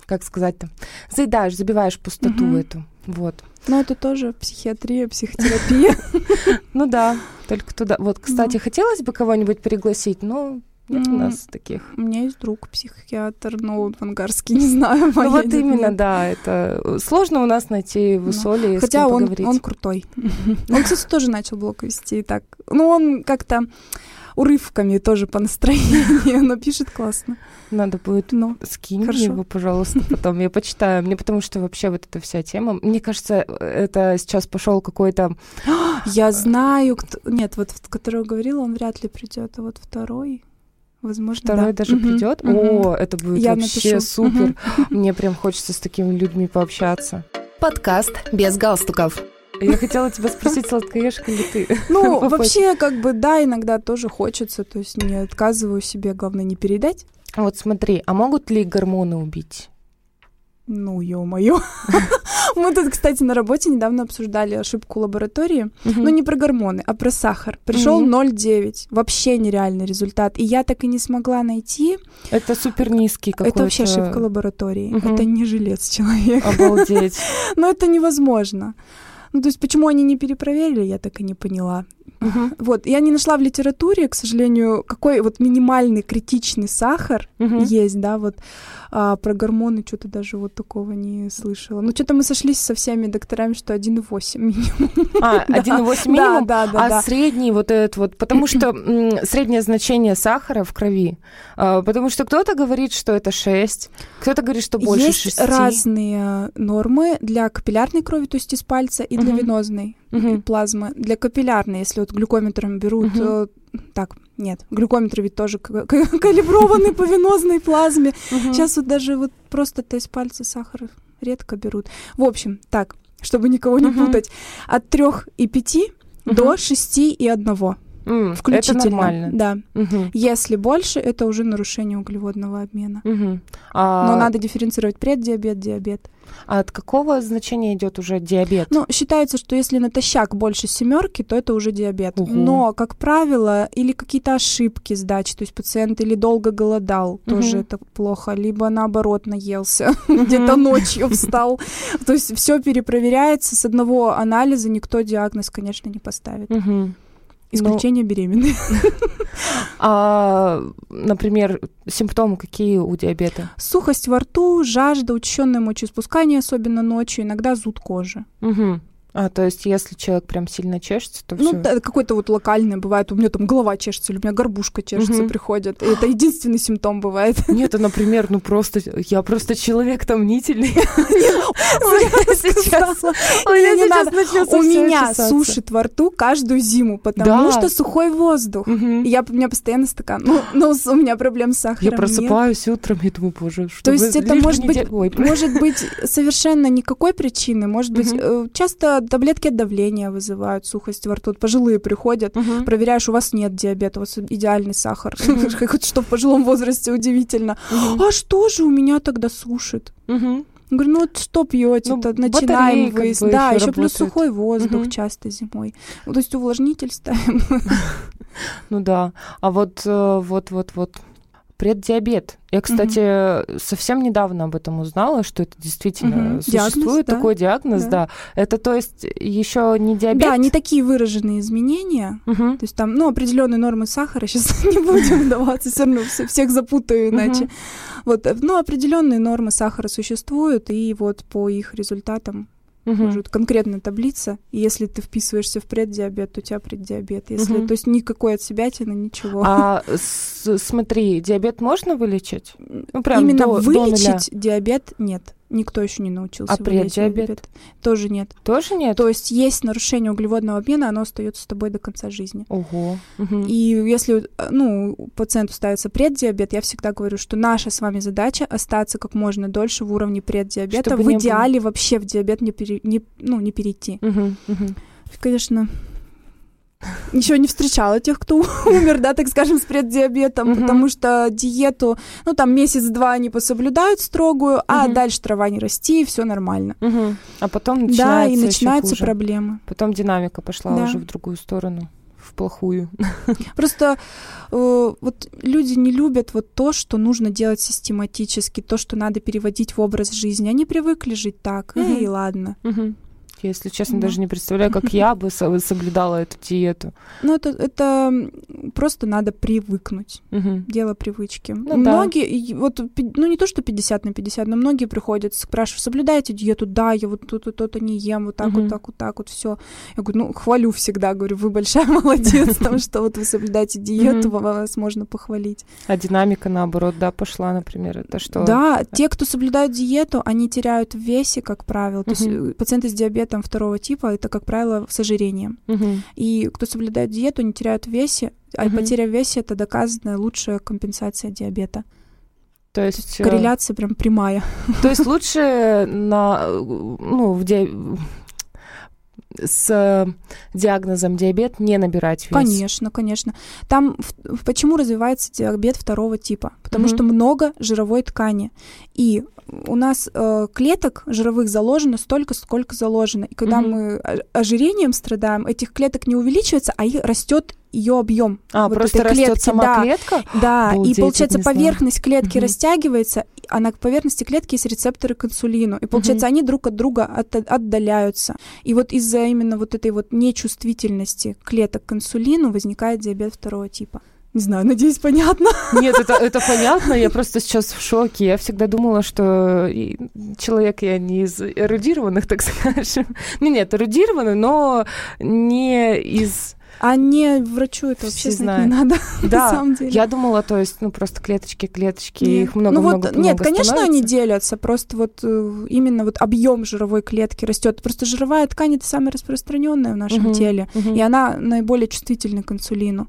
как сказать-то, заедаешь, забиваешь пустоту Мгм. эту. Вот. Но это тоже психиатрия, психотерапия. Ну да, только туда. Вот, кстати, хотелось бы кого-нибудь пригласить, но нет у нас таких. У меня есть друг психиатр, но он в Ангарске, не знаю. Ну вот именно, да, это э, сложно у нас найти в Ну, Усоле, Хотя он, он крутой. Он, кстати, тоже начал блог вести так. Ну, он как-то урывками тоже по настроению, но пишет классно. Надо будет Ну, Скинь Хорошо. его, пожалуйста, потом я почитаю. Мне потому что вообще вот эта вся тема, мне кажется, это сейчас пошел какой-то... я знаю, кто... Нет, вот которого говорила, он вряд ли придет, а вот второй, возможно, Второй да. даже Мгм, придет. мгм. О, это будет Я вообще напишу. супер. Мгм. Мне прям хочется с такими людьми пообщаться. Подкаст без галстуков. Я хотела тебя спросить, сладкоежка ли ты? Ну, вообще, как бы, да, иногда тоже хочется, то есть не отказываю себе, главное, не передать. Вот смотри, а могут ли гормоны убить? Ну, ё-моё. Мы тут, кстати, на работе недавно обсуждали ошибку лаборатории. Ну, не про гормоны, а про сахар. Пришел Мгм. 0,9. Вообще нереальный результат. И я так и не смогла найти. Это супер низкий какой-то... Это вообще ошибка лаборатории. Это не жилец человека. Обалдеть. Но это невозможно. Ну, то есть, почему они не перепроверили, я так и не поняла. Uh-huh. Вот, я не нашла в литературе, к сожалению, какой вот минимальный критичный сахар uh-huh. есть, да, вот а, про гормоны что-то даже вот такого не слышала. Ну, что-то мы сошлись со всеми докторами, что 1,8 минимум. А, 1,8 минимум? Да, да, да. А да. средний вот этот вот, потому что среднее значение сахара в крови, а, потому что кто-то говорит, что это 6, кто-то говорит, что больше есть 6. разные нормы для капиллярной крови, то есть из пальца, и для венозной плазмы. Для капиллярной, если вот глюкометром берут, uh-huh. так, нет, глюкометры ведь тоже калиброваны по венозной плазме. Сейчас вот даже вот просто тест пальца сахара редко берут. В общем, так, чтобы никого не путать, от трех и пяти до шести и одного. Mm, включительно. Это нормально. Да. Угу. Если больше, это уже нарушение углеводного обмена. Угу. А... Но надо дифференцировать преддиабет, диабет. А от какого значения идет уже диабет? Ну, считается, что если натощак больше семерки, то это уже диабет. Угу. Но, как правило, или какие-то ошибки сдачи, то есть пациент или долго голодал, угу. тоже это плохо, либо наоборот наелся, угу. где-то ночью встал. То есть все перепроверяется, с одного анализа никто диагноз, конечно, не поставит. Угу. Исключение ну, беременной. А, например, симптомы какие у диабета? Сухость во рту, жажда, учащенное мочеиспускание, особенно ночью, иногда зуд кожи. Угу. А, то есть, если человек прям сильно чешется, то Ну, да, какой-то вот локальный бывает. У меня там голова чешется, или у меня горбушка чешется, угу. приходит. И это единственный симптом бывает. Нет, а, например, ну просто, я просто человек томнительный. У меня сушит во рту каждую зиму, потому что сухой воздух. Я, у меня постоянно стакан. Ну, но у меня проблем с сахаром Я просыпаюсь утром и думаю, боже, что То есть это может быть, может быть совершенно никакой причины. Может быть, э, часто таблетки от давления вызывают сухость во рту. Пожилые приходят, угу. проверяешь, у вас нет диабета, у вас идеальный сахар. Угу. Что в пожилом возрасте удивительно. Угу. А что же у меня тогда сушит? Угу. Говорю, ну вот что пьете, ну, начинаем выезд. Как бы да, еще, плюс сухой воздух угу. часто зимой. Ну, то есть увлажнитель ставим. Ну да. А вот, э, вот, вот, вот преддиабет. Я, кстати, mm совсем недавно об этом узнала, что это действительно mm существует диагноз, такой да? диагноз, да. да. Это то есть еще не диабет. Да, не такие выраженные изменения. mm То есть там, ну, определенные нормы сахара. Сейчас не будем вдаваться, все равно всех запутаю иначе. mm Вот, ну, определенные нормы сахара существуют, и вот по их результатам Угу. Может, конкретная таблица, и если ты вписываешься в преддиабет, то у тебя преддиабет. Если, угу. То есть никакой от себя ничего. А с, смотри, диабет можно вылечить? Ну, прям Именно до, вылечить до диабет нет. Никто еще не научился. А преддиабет? Тоже нет. Тоже нет? То есть есть нарушение углеводного обмена, оно остается с тобой до конца жизни. Ого. Угу. И если ну, пациенту ставится преддиабет, я всегда говорю, что наша с вами задача остаться как можно дольше в уровне преддиабета. Чтобы в идеале было... вообще в диабет не, пере, не, ну, не перейти. Угу, угу. Конечно, еще не встречала тех, кто умер, да, так скажем, с преддиабетом, uh-huh. потому что диету, ну, там месяц-два они пособлюдают строгую, uh-huh. а дальше трава не расти, и все нормально. Uh-huh. А потом начинается Да, и начинаются проблемы. Потом динамика пошла да. уже в другую сторону в плохую. Просто э, вот люди не любят вот то, что нужно делать систематически, то, что надо переводить в образ жизни. Они привыкли жить так, угу. и ладно. Угу. Я, если честно, да. даже не представляю, как я бы соблюдала эту диету. Ну, это, это просто надо привыкнуть. Угу. Дело привычки. Ну, многие, да. вот, ну, не то, что 50 на 50, но многие приходят, спрашивают, соблюдаете диету? Да, я вот тут и то-то не ем, вот так угу. вот, так вот, так вот, все. Я говорю, ну, хвалю всегда, говорю, вы большая молодец, потому что вот вы соблюдаете диету, вас можно похвалить. А динамика, наоборот, да, пошла, например, это что? Да, те, кто соблюдает диету, они теряют в весе, как правило. То есть э, пациенты с диабетом диабетом второго типа, это, как правило, с ожирением. Угу. И кто соблюдает диету, не теряют в весе, а угу. потеря в весе — это доказанная лучшая компенсация диабета. То есть, То корреляция прям прямая. То есть лучше на, ну, в ди с диагнозом диабет не набирать вес. Конечно, конечно. Там почему развивается диабет второго типа? Потому mm что много жировой ткани. И у нас э, клеток жировых заложено столько, сколько заложено. И когда mm мы ожирением страдаем, этих клеток не увеличивается, а их растет ее объем. А, вот просто растет клетки. сама да. клетка? Да, Обалдеть, и получается поверхность клетки угу. растягивается, а на поверхности клетки есть рецепторы к инсулину. И получается, угу. они друг от друга от, отдаляются. И вот из-за именно вот этой вот нечувствительности клеток к инсулину возникает диабет второго типа. Не знаю, надеюсь, понятно. Нет, это, это понятно. Я просто сейчас в шоке. Я всегда думала, что человек я не из эрудированных, так скажем. Ну, нет, эрудированный, но не из а не врачу это вообще знать не надо, да, на самом деле. Я думала, то есть, ну, просто клеточки, клеточки, нет. их много-много ну, вот, много Нет, конечно, становится. они делятся, просто вот э, именно вот объем жировой клетки растет. Просто жировая ткань — это самая распространенная в нашем угу, теле, угу. и она наиболее чувствительна к инсулину.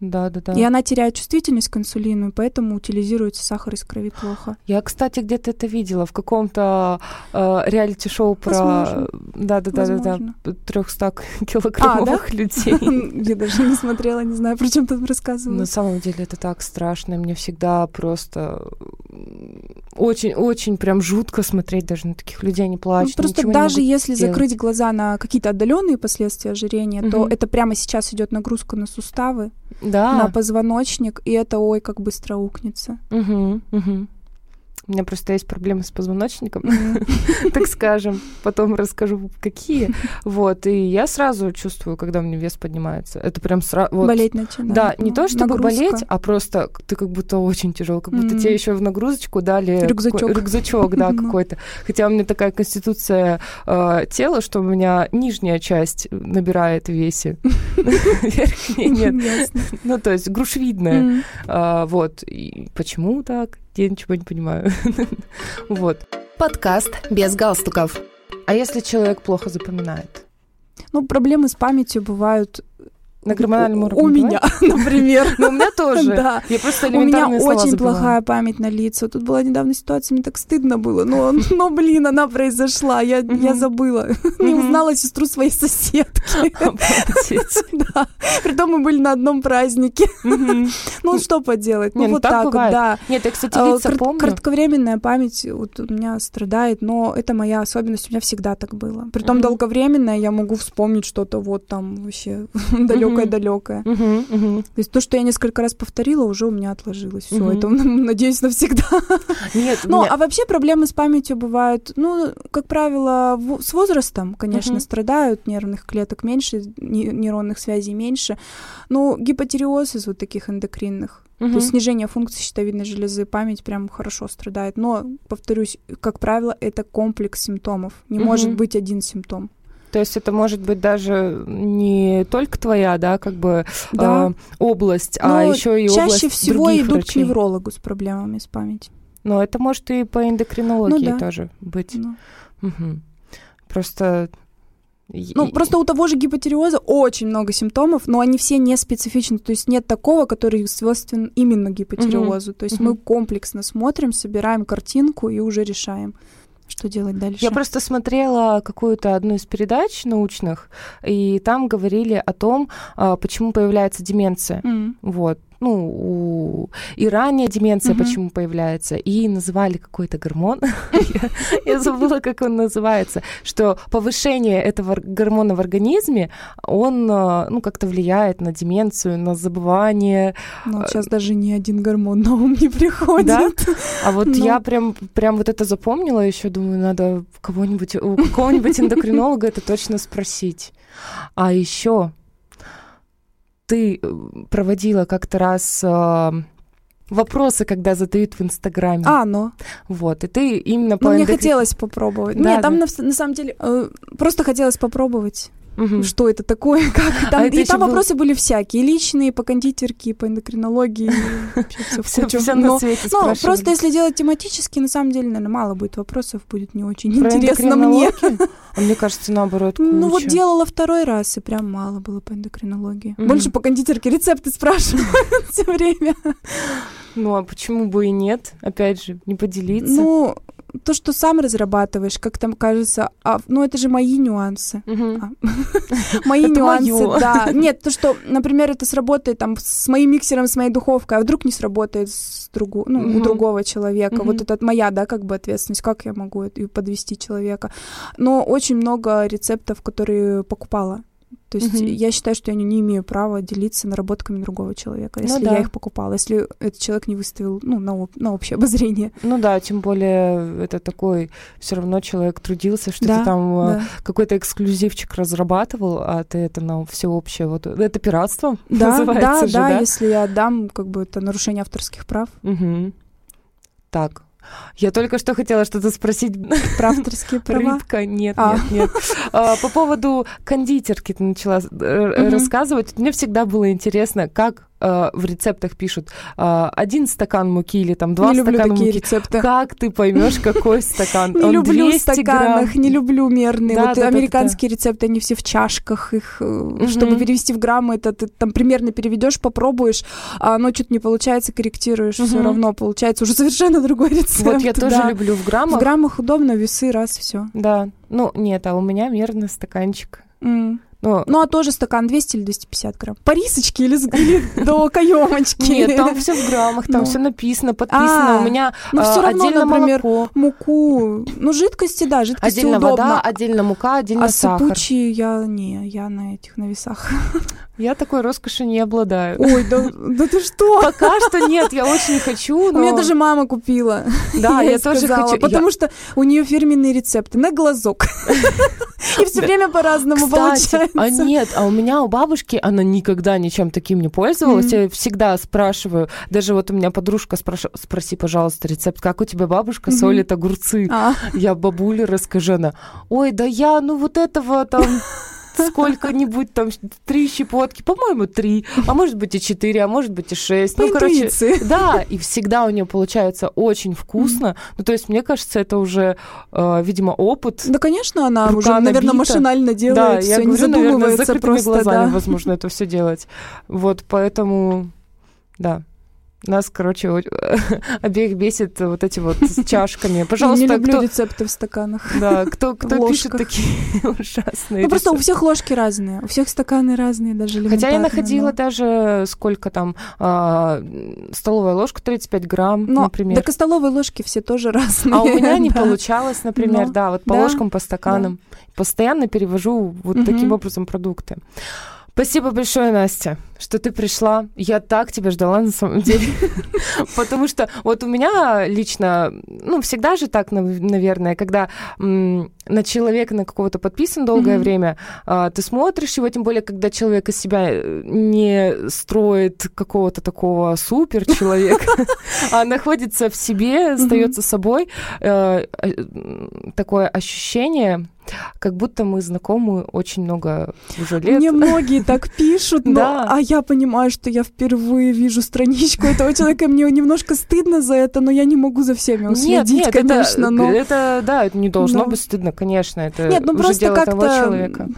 Да, да, да. И она теряет чувствительность к инсулину, и поэтому утилизируется сахар из крови плохо. Я, кстати, где-то это видела в каком-то э, реалити-шоу про да, да, да, да, да, 300 килограммовых а, да? людей. Я даже не смотрела, не знаю, про чем там рассказывала. На самом деле это так страшно. Мне всегда просто очень-очень прям жутко смотреть даже на таких людей, они плачут. Ну, просто даже если сделать. закрыть глаза на какие-то отдаленные последствия ожирения, угу. то это прямо сейчас идет нагрузка на суставы да. на позвоночник, и это ой, как быстро укнется. Угу, угу. У меня просто есть проблемы с позвоночником, так скажем. Потом расскажу, какие. Вот, и я сразу чувствую, когда у меня вес поднимается. Это прям сразу... Болеть начинает. Да, не то чтобы болеть, а просто ты как будто очень тяжелый, как будто тебе еще в нагрузочку дали... Рюкзачок. Рюкзачок, да, какой-то. Хотя у меня такая конституция э, тела, что у меня нижняя часть набирает в весе. Верхняя нет. Ну, то есть грушевидная. А, вот. Почему так? Я ничего не понимаю. вот. Подкаст без галстуков. А если человек плохо запоминает? Ну, проблемы с памятью бывают на гормональном уровне? У меня, например. Ну, у меня тоже. Да. Я просто У меня очень плохая память на лица. Тут была недавно ситуация, мне так стыдно было. Но, но блин, она произошла. Я, я забыла. Не узнала сестру своей соседки. Да. Притом мы были на одном празднике. Ну, что поделать? Ну, ну вот так да. Нет, я, кстати, а, лица помню. Кратковременная память вот у меня страдает, но это моя особенность. У меня всегда так было. Притом долговременная я могу вспомнить что-то вот там вообще далеко далекое-далекое. То есть то, что я несколько раз повторила, уже у меня отложилось. Все, это, надеюсь, навсегда. Нет, ну, а вообще проблемы с памятью бывают, ну, как правило, с возрастом, конечно, страдают нервных клеток меньше, нейронных связей меньше. Но гипотереоз из вот таких эндокринных Угу. То есть снижение функции щитовидной железы, память прям хорошо страдает. Но, повторюсь, как правило, это комплекс симптомов. Не угу. может быть один симптом. То есть это может быть даже не только твоя, да, как бы да. Э, область, а Но а еще и чаще область Чаще всего идут врачей. к неврологу с проблемами с памятью. Но это может и по эндокринологии ну, да. тоже быть. Ну. Угу. Просто ну, просто у того же гипотереоза очень много симптомов, но они все не специфичны. То есть нет такого, который свойствен именно гипотереозу. Uh-huh. То есть uh-huh. мы комплексно смотрим, собираем картинку и уже решаем. Что делать дальше? Я просто смотрела какую-то одну из передач научных, и там говорили о том, а, почему появляется деменция. Mm. Вот ну, у... и ранее деменция угу. почему появляется, и называли какой-то гормон, я забыла, как он называется, что повышение этого гормона в организме, он, а, ну, как-то влияет на деменцию, на забывание. Ну, сейчас даже ни один гормон на ум не приходит. Да? А вот я прям, прям вот это запомнила, еще думаю, надо кого-нибудь, у какого-нибудь эндокринолога это точно спросить. А еще ты э, проводила как-то раз э, вопросы, когда задают в Инстаграме. А, ну. Вот, и ты именно по Ну, мне хотелось попробовать. Да, Нет, там да. на, на самом деле э, просто хотелось попробовать угу. что это такое, как там. А и там был... вопросы были всякие, личные, по кондитерке, по эндокринологии, все, на свете Ну, просто если делать тематически, на самом деле, наверное, мало будет вопросов, будет не очень интересно мне. А мне кажется, наоборот, Ну вот делала второй раз, и прям мало было по эндокринологии. Больше по кондитерке рецепты спрашивают все время. Ну, а почему бы и нет? Опять же, не поделиться. Ну, то, что сам разрабатываешь, как там кажется, а, ну это же мои нюансы. А, мои нюансы, да. Нет, то, что, например, это сработает там с моим миксером, с моей духовкой, а вдруг не сработает с другу, ну, у другого человека. Вот это моя, да, как бы ответственность, как я могу подвести человека. Но очень много рецептов, которые покупала То есть угу. я считаю, что я не, имею права делиться наработками другого человека, если ну, да. я их покупала, если этот человек не выставил ну, на, на общее обозрение. Ну да, тем более это такой все равно человек трудился, что да, ты там э, да. какой-то эксклюзивчик разрабатывал, а ты это на всеобщее. Вот это пиратство да, называется да, же, да, да, если я отдам, как бы это нарушение авторских прав. Угу. Так, я только что хотела что-то спросить. Про авторские права? Рыбка, нет, а. нет, нет. А, по поводу кондитерки ты начала угу. рассказывать. Мне всегда было интересно, как э, в рецептах пишут э, один стакан муки или там два не стакана люблю такие муки. рецепты. Как ты поймешь, какой стакан? Не люблю стаканах, не люблю мерные. Вот американские рецепты, они все в чашках. Их, чтобы перевести в граммы, это ты там примерно переведешь, попробуешь, а оно что-то не получается, корректируешь, все равно получается уже совершенно другой рецепт. Вот я тоже люблю в граммах. В граммах удобно, весы раз, все. Да. Ну, нет, а у меня мерный стаканчик. Ну, ну, а тоже стакан 200 или 250 грамм? По рисочке или, или до каемочки? Нет, там все в граммах, там ну. все написано, подписано. А, У меня ну, все равно, отдельно например, молоко. муку. Ну, жидкости, да, жидкости отдельно удобно. вода, отдельно мука, отдельно а сахар. А сыпучие я не, я на этих, на весах. Я такой роскоши не обладаю. Ой, да, да ты что? Пока что нет, я очень хочу, но... У меня даже мама купила. Да, я, я тоже сказала, хочу. Потому я... что у нее фирменные рецепты на глазок. И все время по-разному получается. А нет, а у меня у бабушки она никогда ничем таким не пользовалась. Я всегда спрашиваю, даже вот у меня подружка спрашивает, спроси, пожалуйста, рецепт, как у тебя бабушка солит огурцы? А. Я бабуле расскажу, она, ой, да я, ну вот этого там сколько-нибудь там, три щепотки, по-моему, три, а может быть и четыре, а может быть и шесть. По ну, короче, да, и всегда у нее получается очень вкусно. Ну, то есть, мне кажется, это уже, э, видимо, опыт. Да, конечно, она уже, набита. наверное, машинально делает да, все, я не говорю, задумывается наверное, с закрытыми просто, глазами, да. возможно, это все делать. Вот, поэтому, да. Нас, короче, обеих бесит вот эти вот с чашками. Пожалуйста, Я не люблю кто... рецепты в стаканах. Да, кто, кто пишет такие ужасные Ну, просто у всех ложки разные, у всех стаканы разные, даже Хотя я находила но... даже сколько там, а, столовая ложка 35 грамм, но, например. Так и столовые ложки все тоже разные. А у меня не получалось, например, но... да, вот по да, ложкам, по стаканам. Да. Постоянно перевожу вот угу. таким образом продукты. Спасибо большое, Настя, что ты пришла. Я так тебя ждала на самом деле. Потому что вот у меня лично, ну, всегда же так, наверное, когда на человека на какого-то подписан долгое время, а, ты смотришь его, тем более, когда человек из себя э, не строит какого-то такого супер человека, а находится в себе, остается собой, э, э, такое ощущение, как будто мы знакомы очень много уже лет. Мне многие так пишут, но, да. а я понимаю, что я впервые вижу страничку этого человека, мне немножко стыдно за это, но я не могу за всеми уследить, нет, нет, конечно. Это, но... это, да, это не должно но... быть стыдно, конечно, это нет, ну уже просто дело того как-то... человека.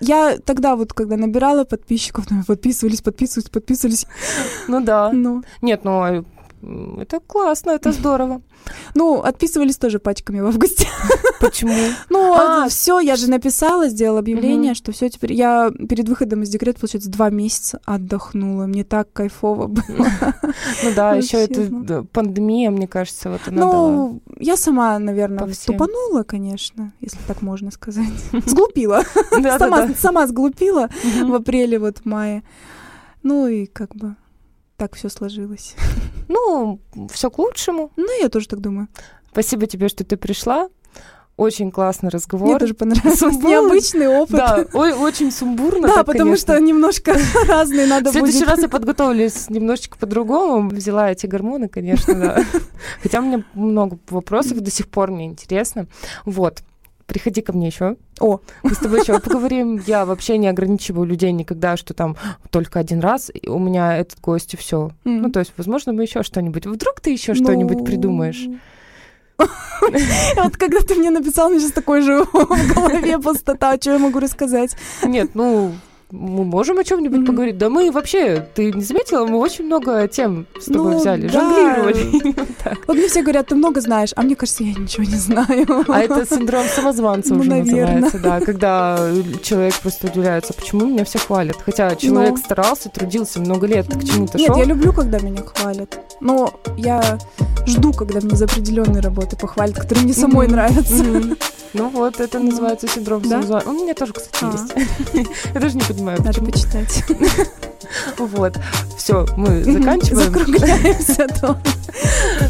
Я тогда вот, когда набирала подписчиков, подписывались, подписывались, подписывались. Ну да. Ну. Нет, ну а это классно, это здорово. Ну, отписывались тоже пачками в августе. Почему? Ну, а, все, я же написала, сделала объявление, что все теперь. Я перед выходом из декрета, получается, два месяца отдохнула. Мне так кайфово было. Ну да, еще это пандемия, мне кажется, вот она Ну, я сама, наверное, тупанула, конечно, если так можно сказать. Сглупила. Сама сглупила в апреле, вот мае. Ну и как бы так все сложилось. Ну, все к лучшему. Ну, я тоже так думаю. Спасибо тебе, что ты пришла. Очень классный разговор. Мне тоже понравился. Необычный опыт. Да, ой, очень сумбурно. Да, так, потому конечно. что немножко разные надо будет. В следующий будет. раз я подготовлюсь немножечко по-другому. Взяла эти гормоны, конечно, да. Хотя у меня много вопросов до сих пор, мне интересно. Вот приходи ко мне еще. О, мы с тобой еще поговорим. Я вообще не ограничиваю людей никогда, что там только один раз у меня этот гость и все. Mm. Ну, то есть, возможно, мы еще что-нибудь. Вдруг ты еще ну... что-нибудь придумаешь? Вот когда ты мне написал, мне сейчас такой же в голове пустота, что я могу рассказать? Нет, ну, мы можем о чем-нибудь mm-hmm. поговорить. Да мы вообще, ты не заметила, мы очень много тем с тобой ну, взяли, да. жонглировали. Вот мне все говорят, ты много знаешь, а мне кажется, я ничего не знаю. А это синдром самозванца уже называется, да, когда человек просто удивляется, почему меня все хвалят. Хотя человек ну. старался, трудился много лет, к чему-то Нет, шел. я люблю, когда меня хвалят. Но я жду, когда мне за определенные работы похвалят, которые мне самой нравятся. Ну вот, это ну, называется синдром? Сузуа. У меня тоже, кстати, а. есть. Я даже не понимаю, Надо почему. почитать. Вот. Все, мы заканчиваем. Закругляемся.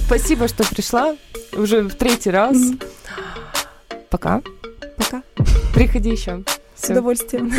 Спасибо, что пришла. Уже в третий раз. Пока. Пока. Приходи еще. С удовольствием.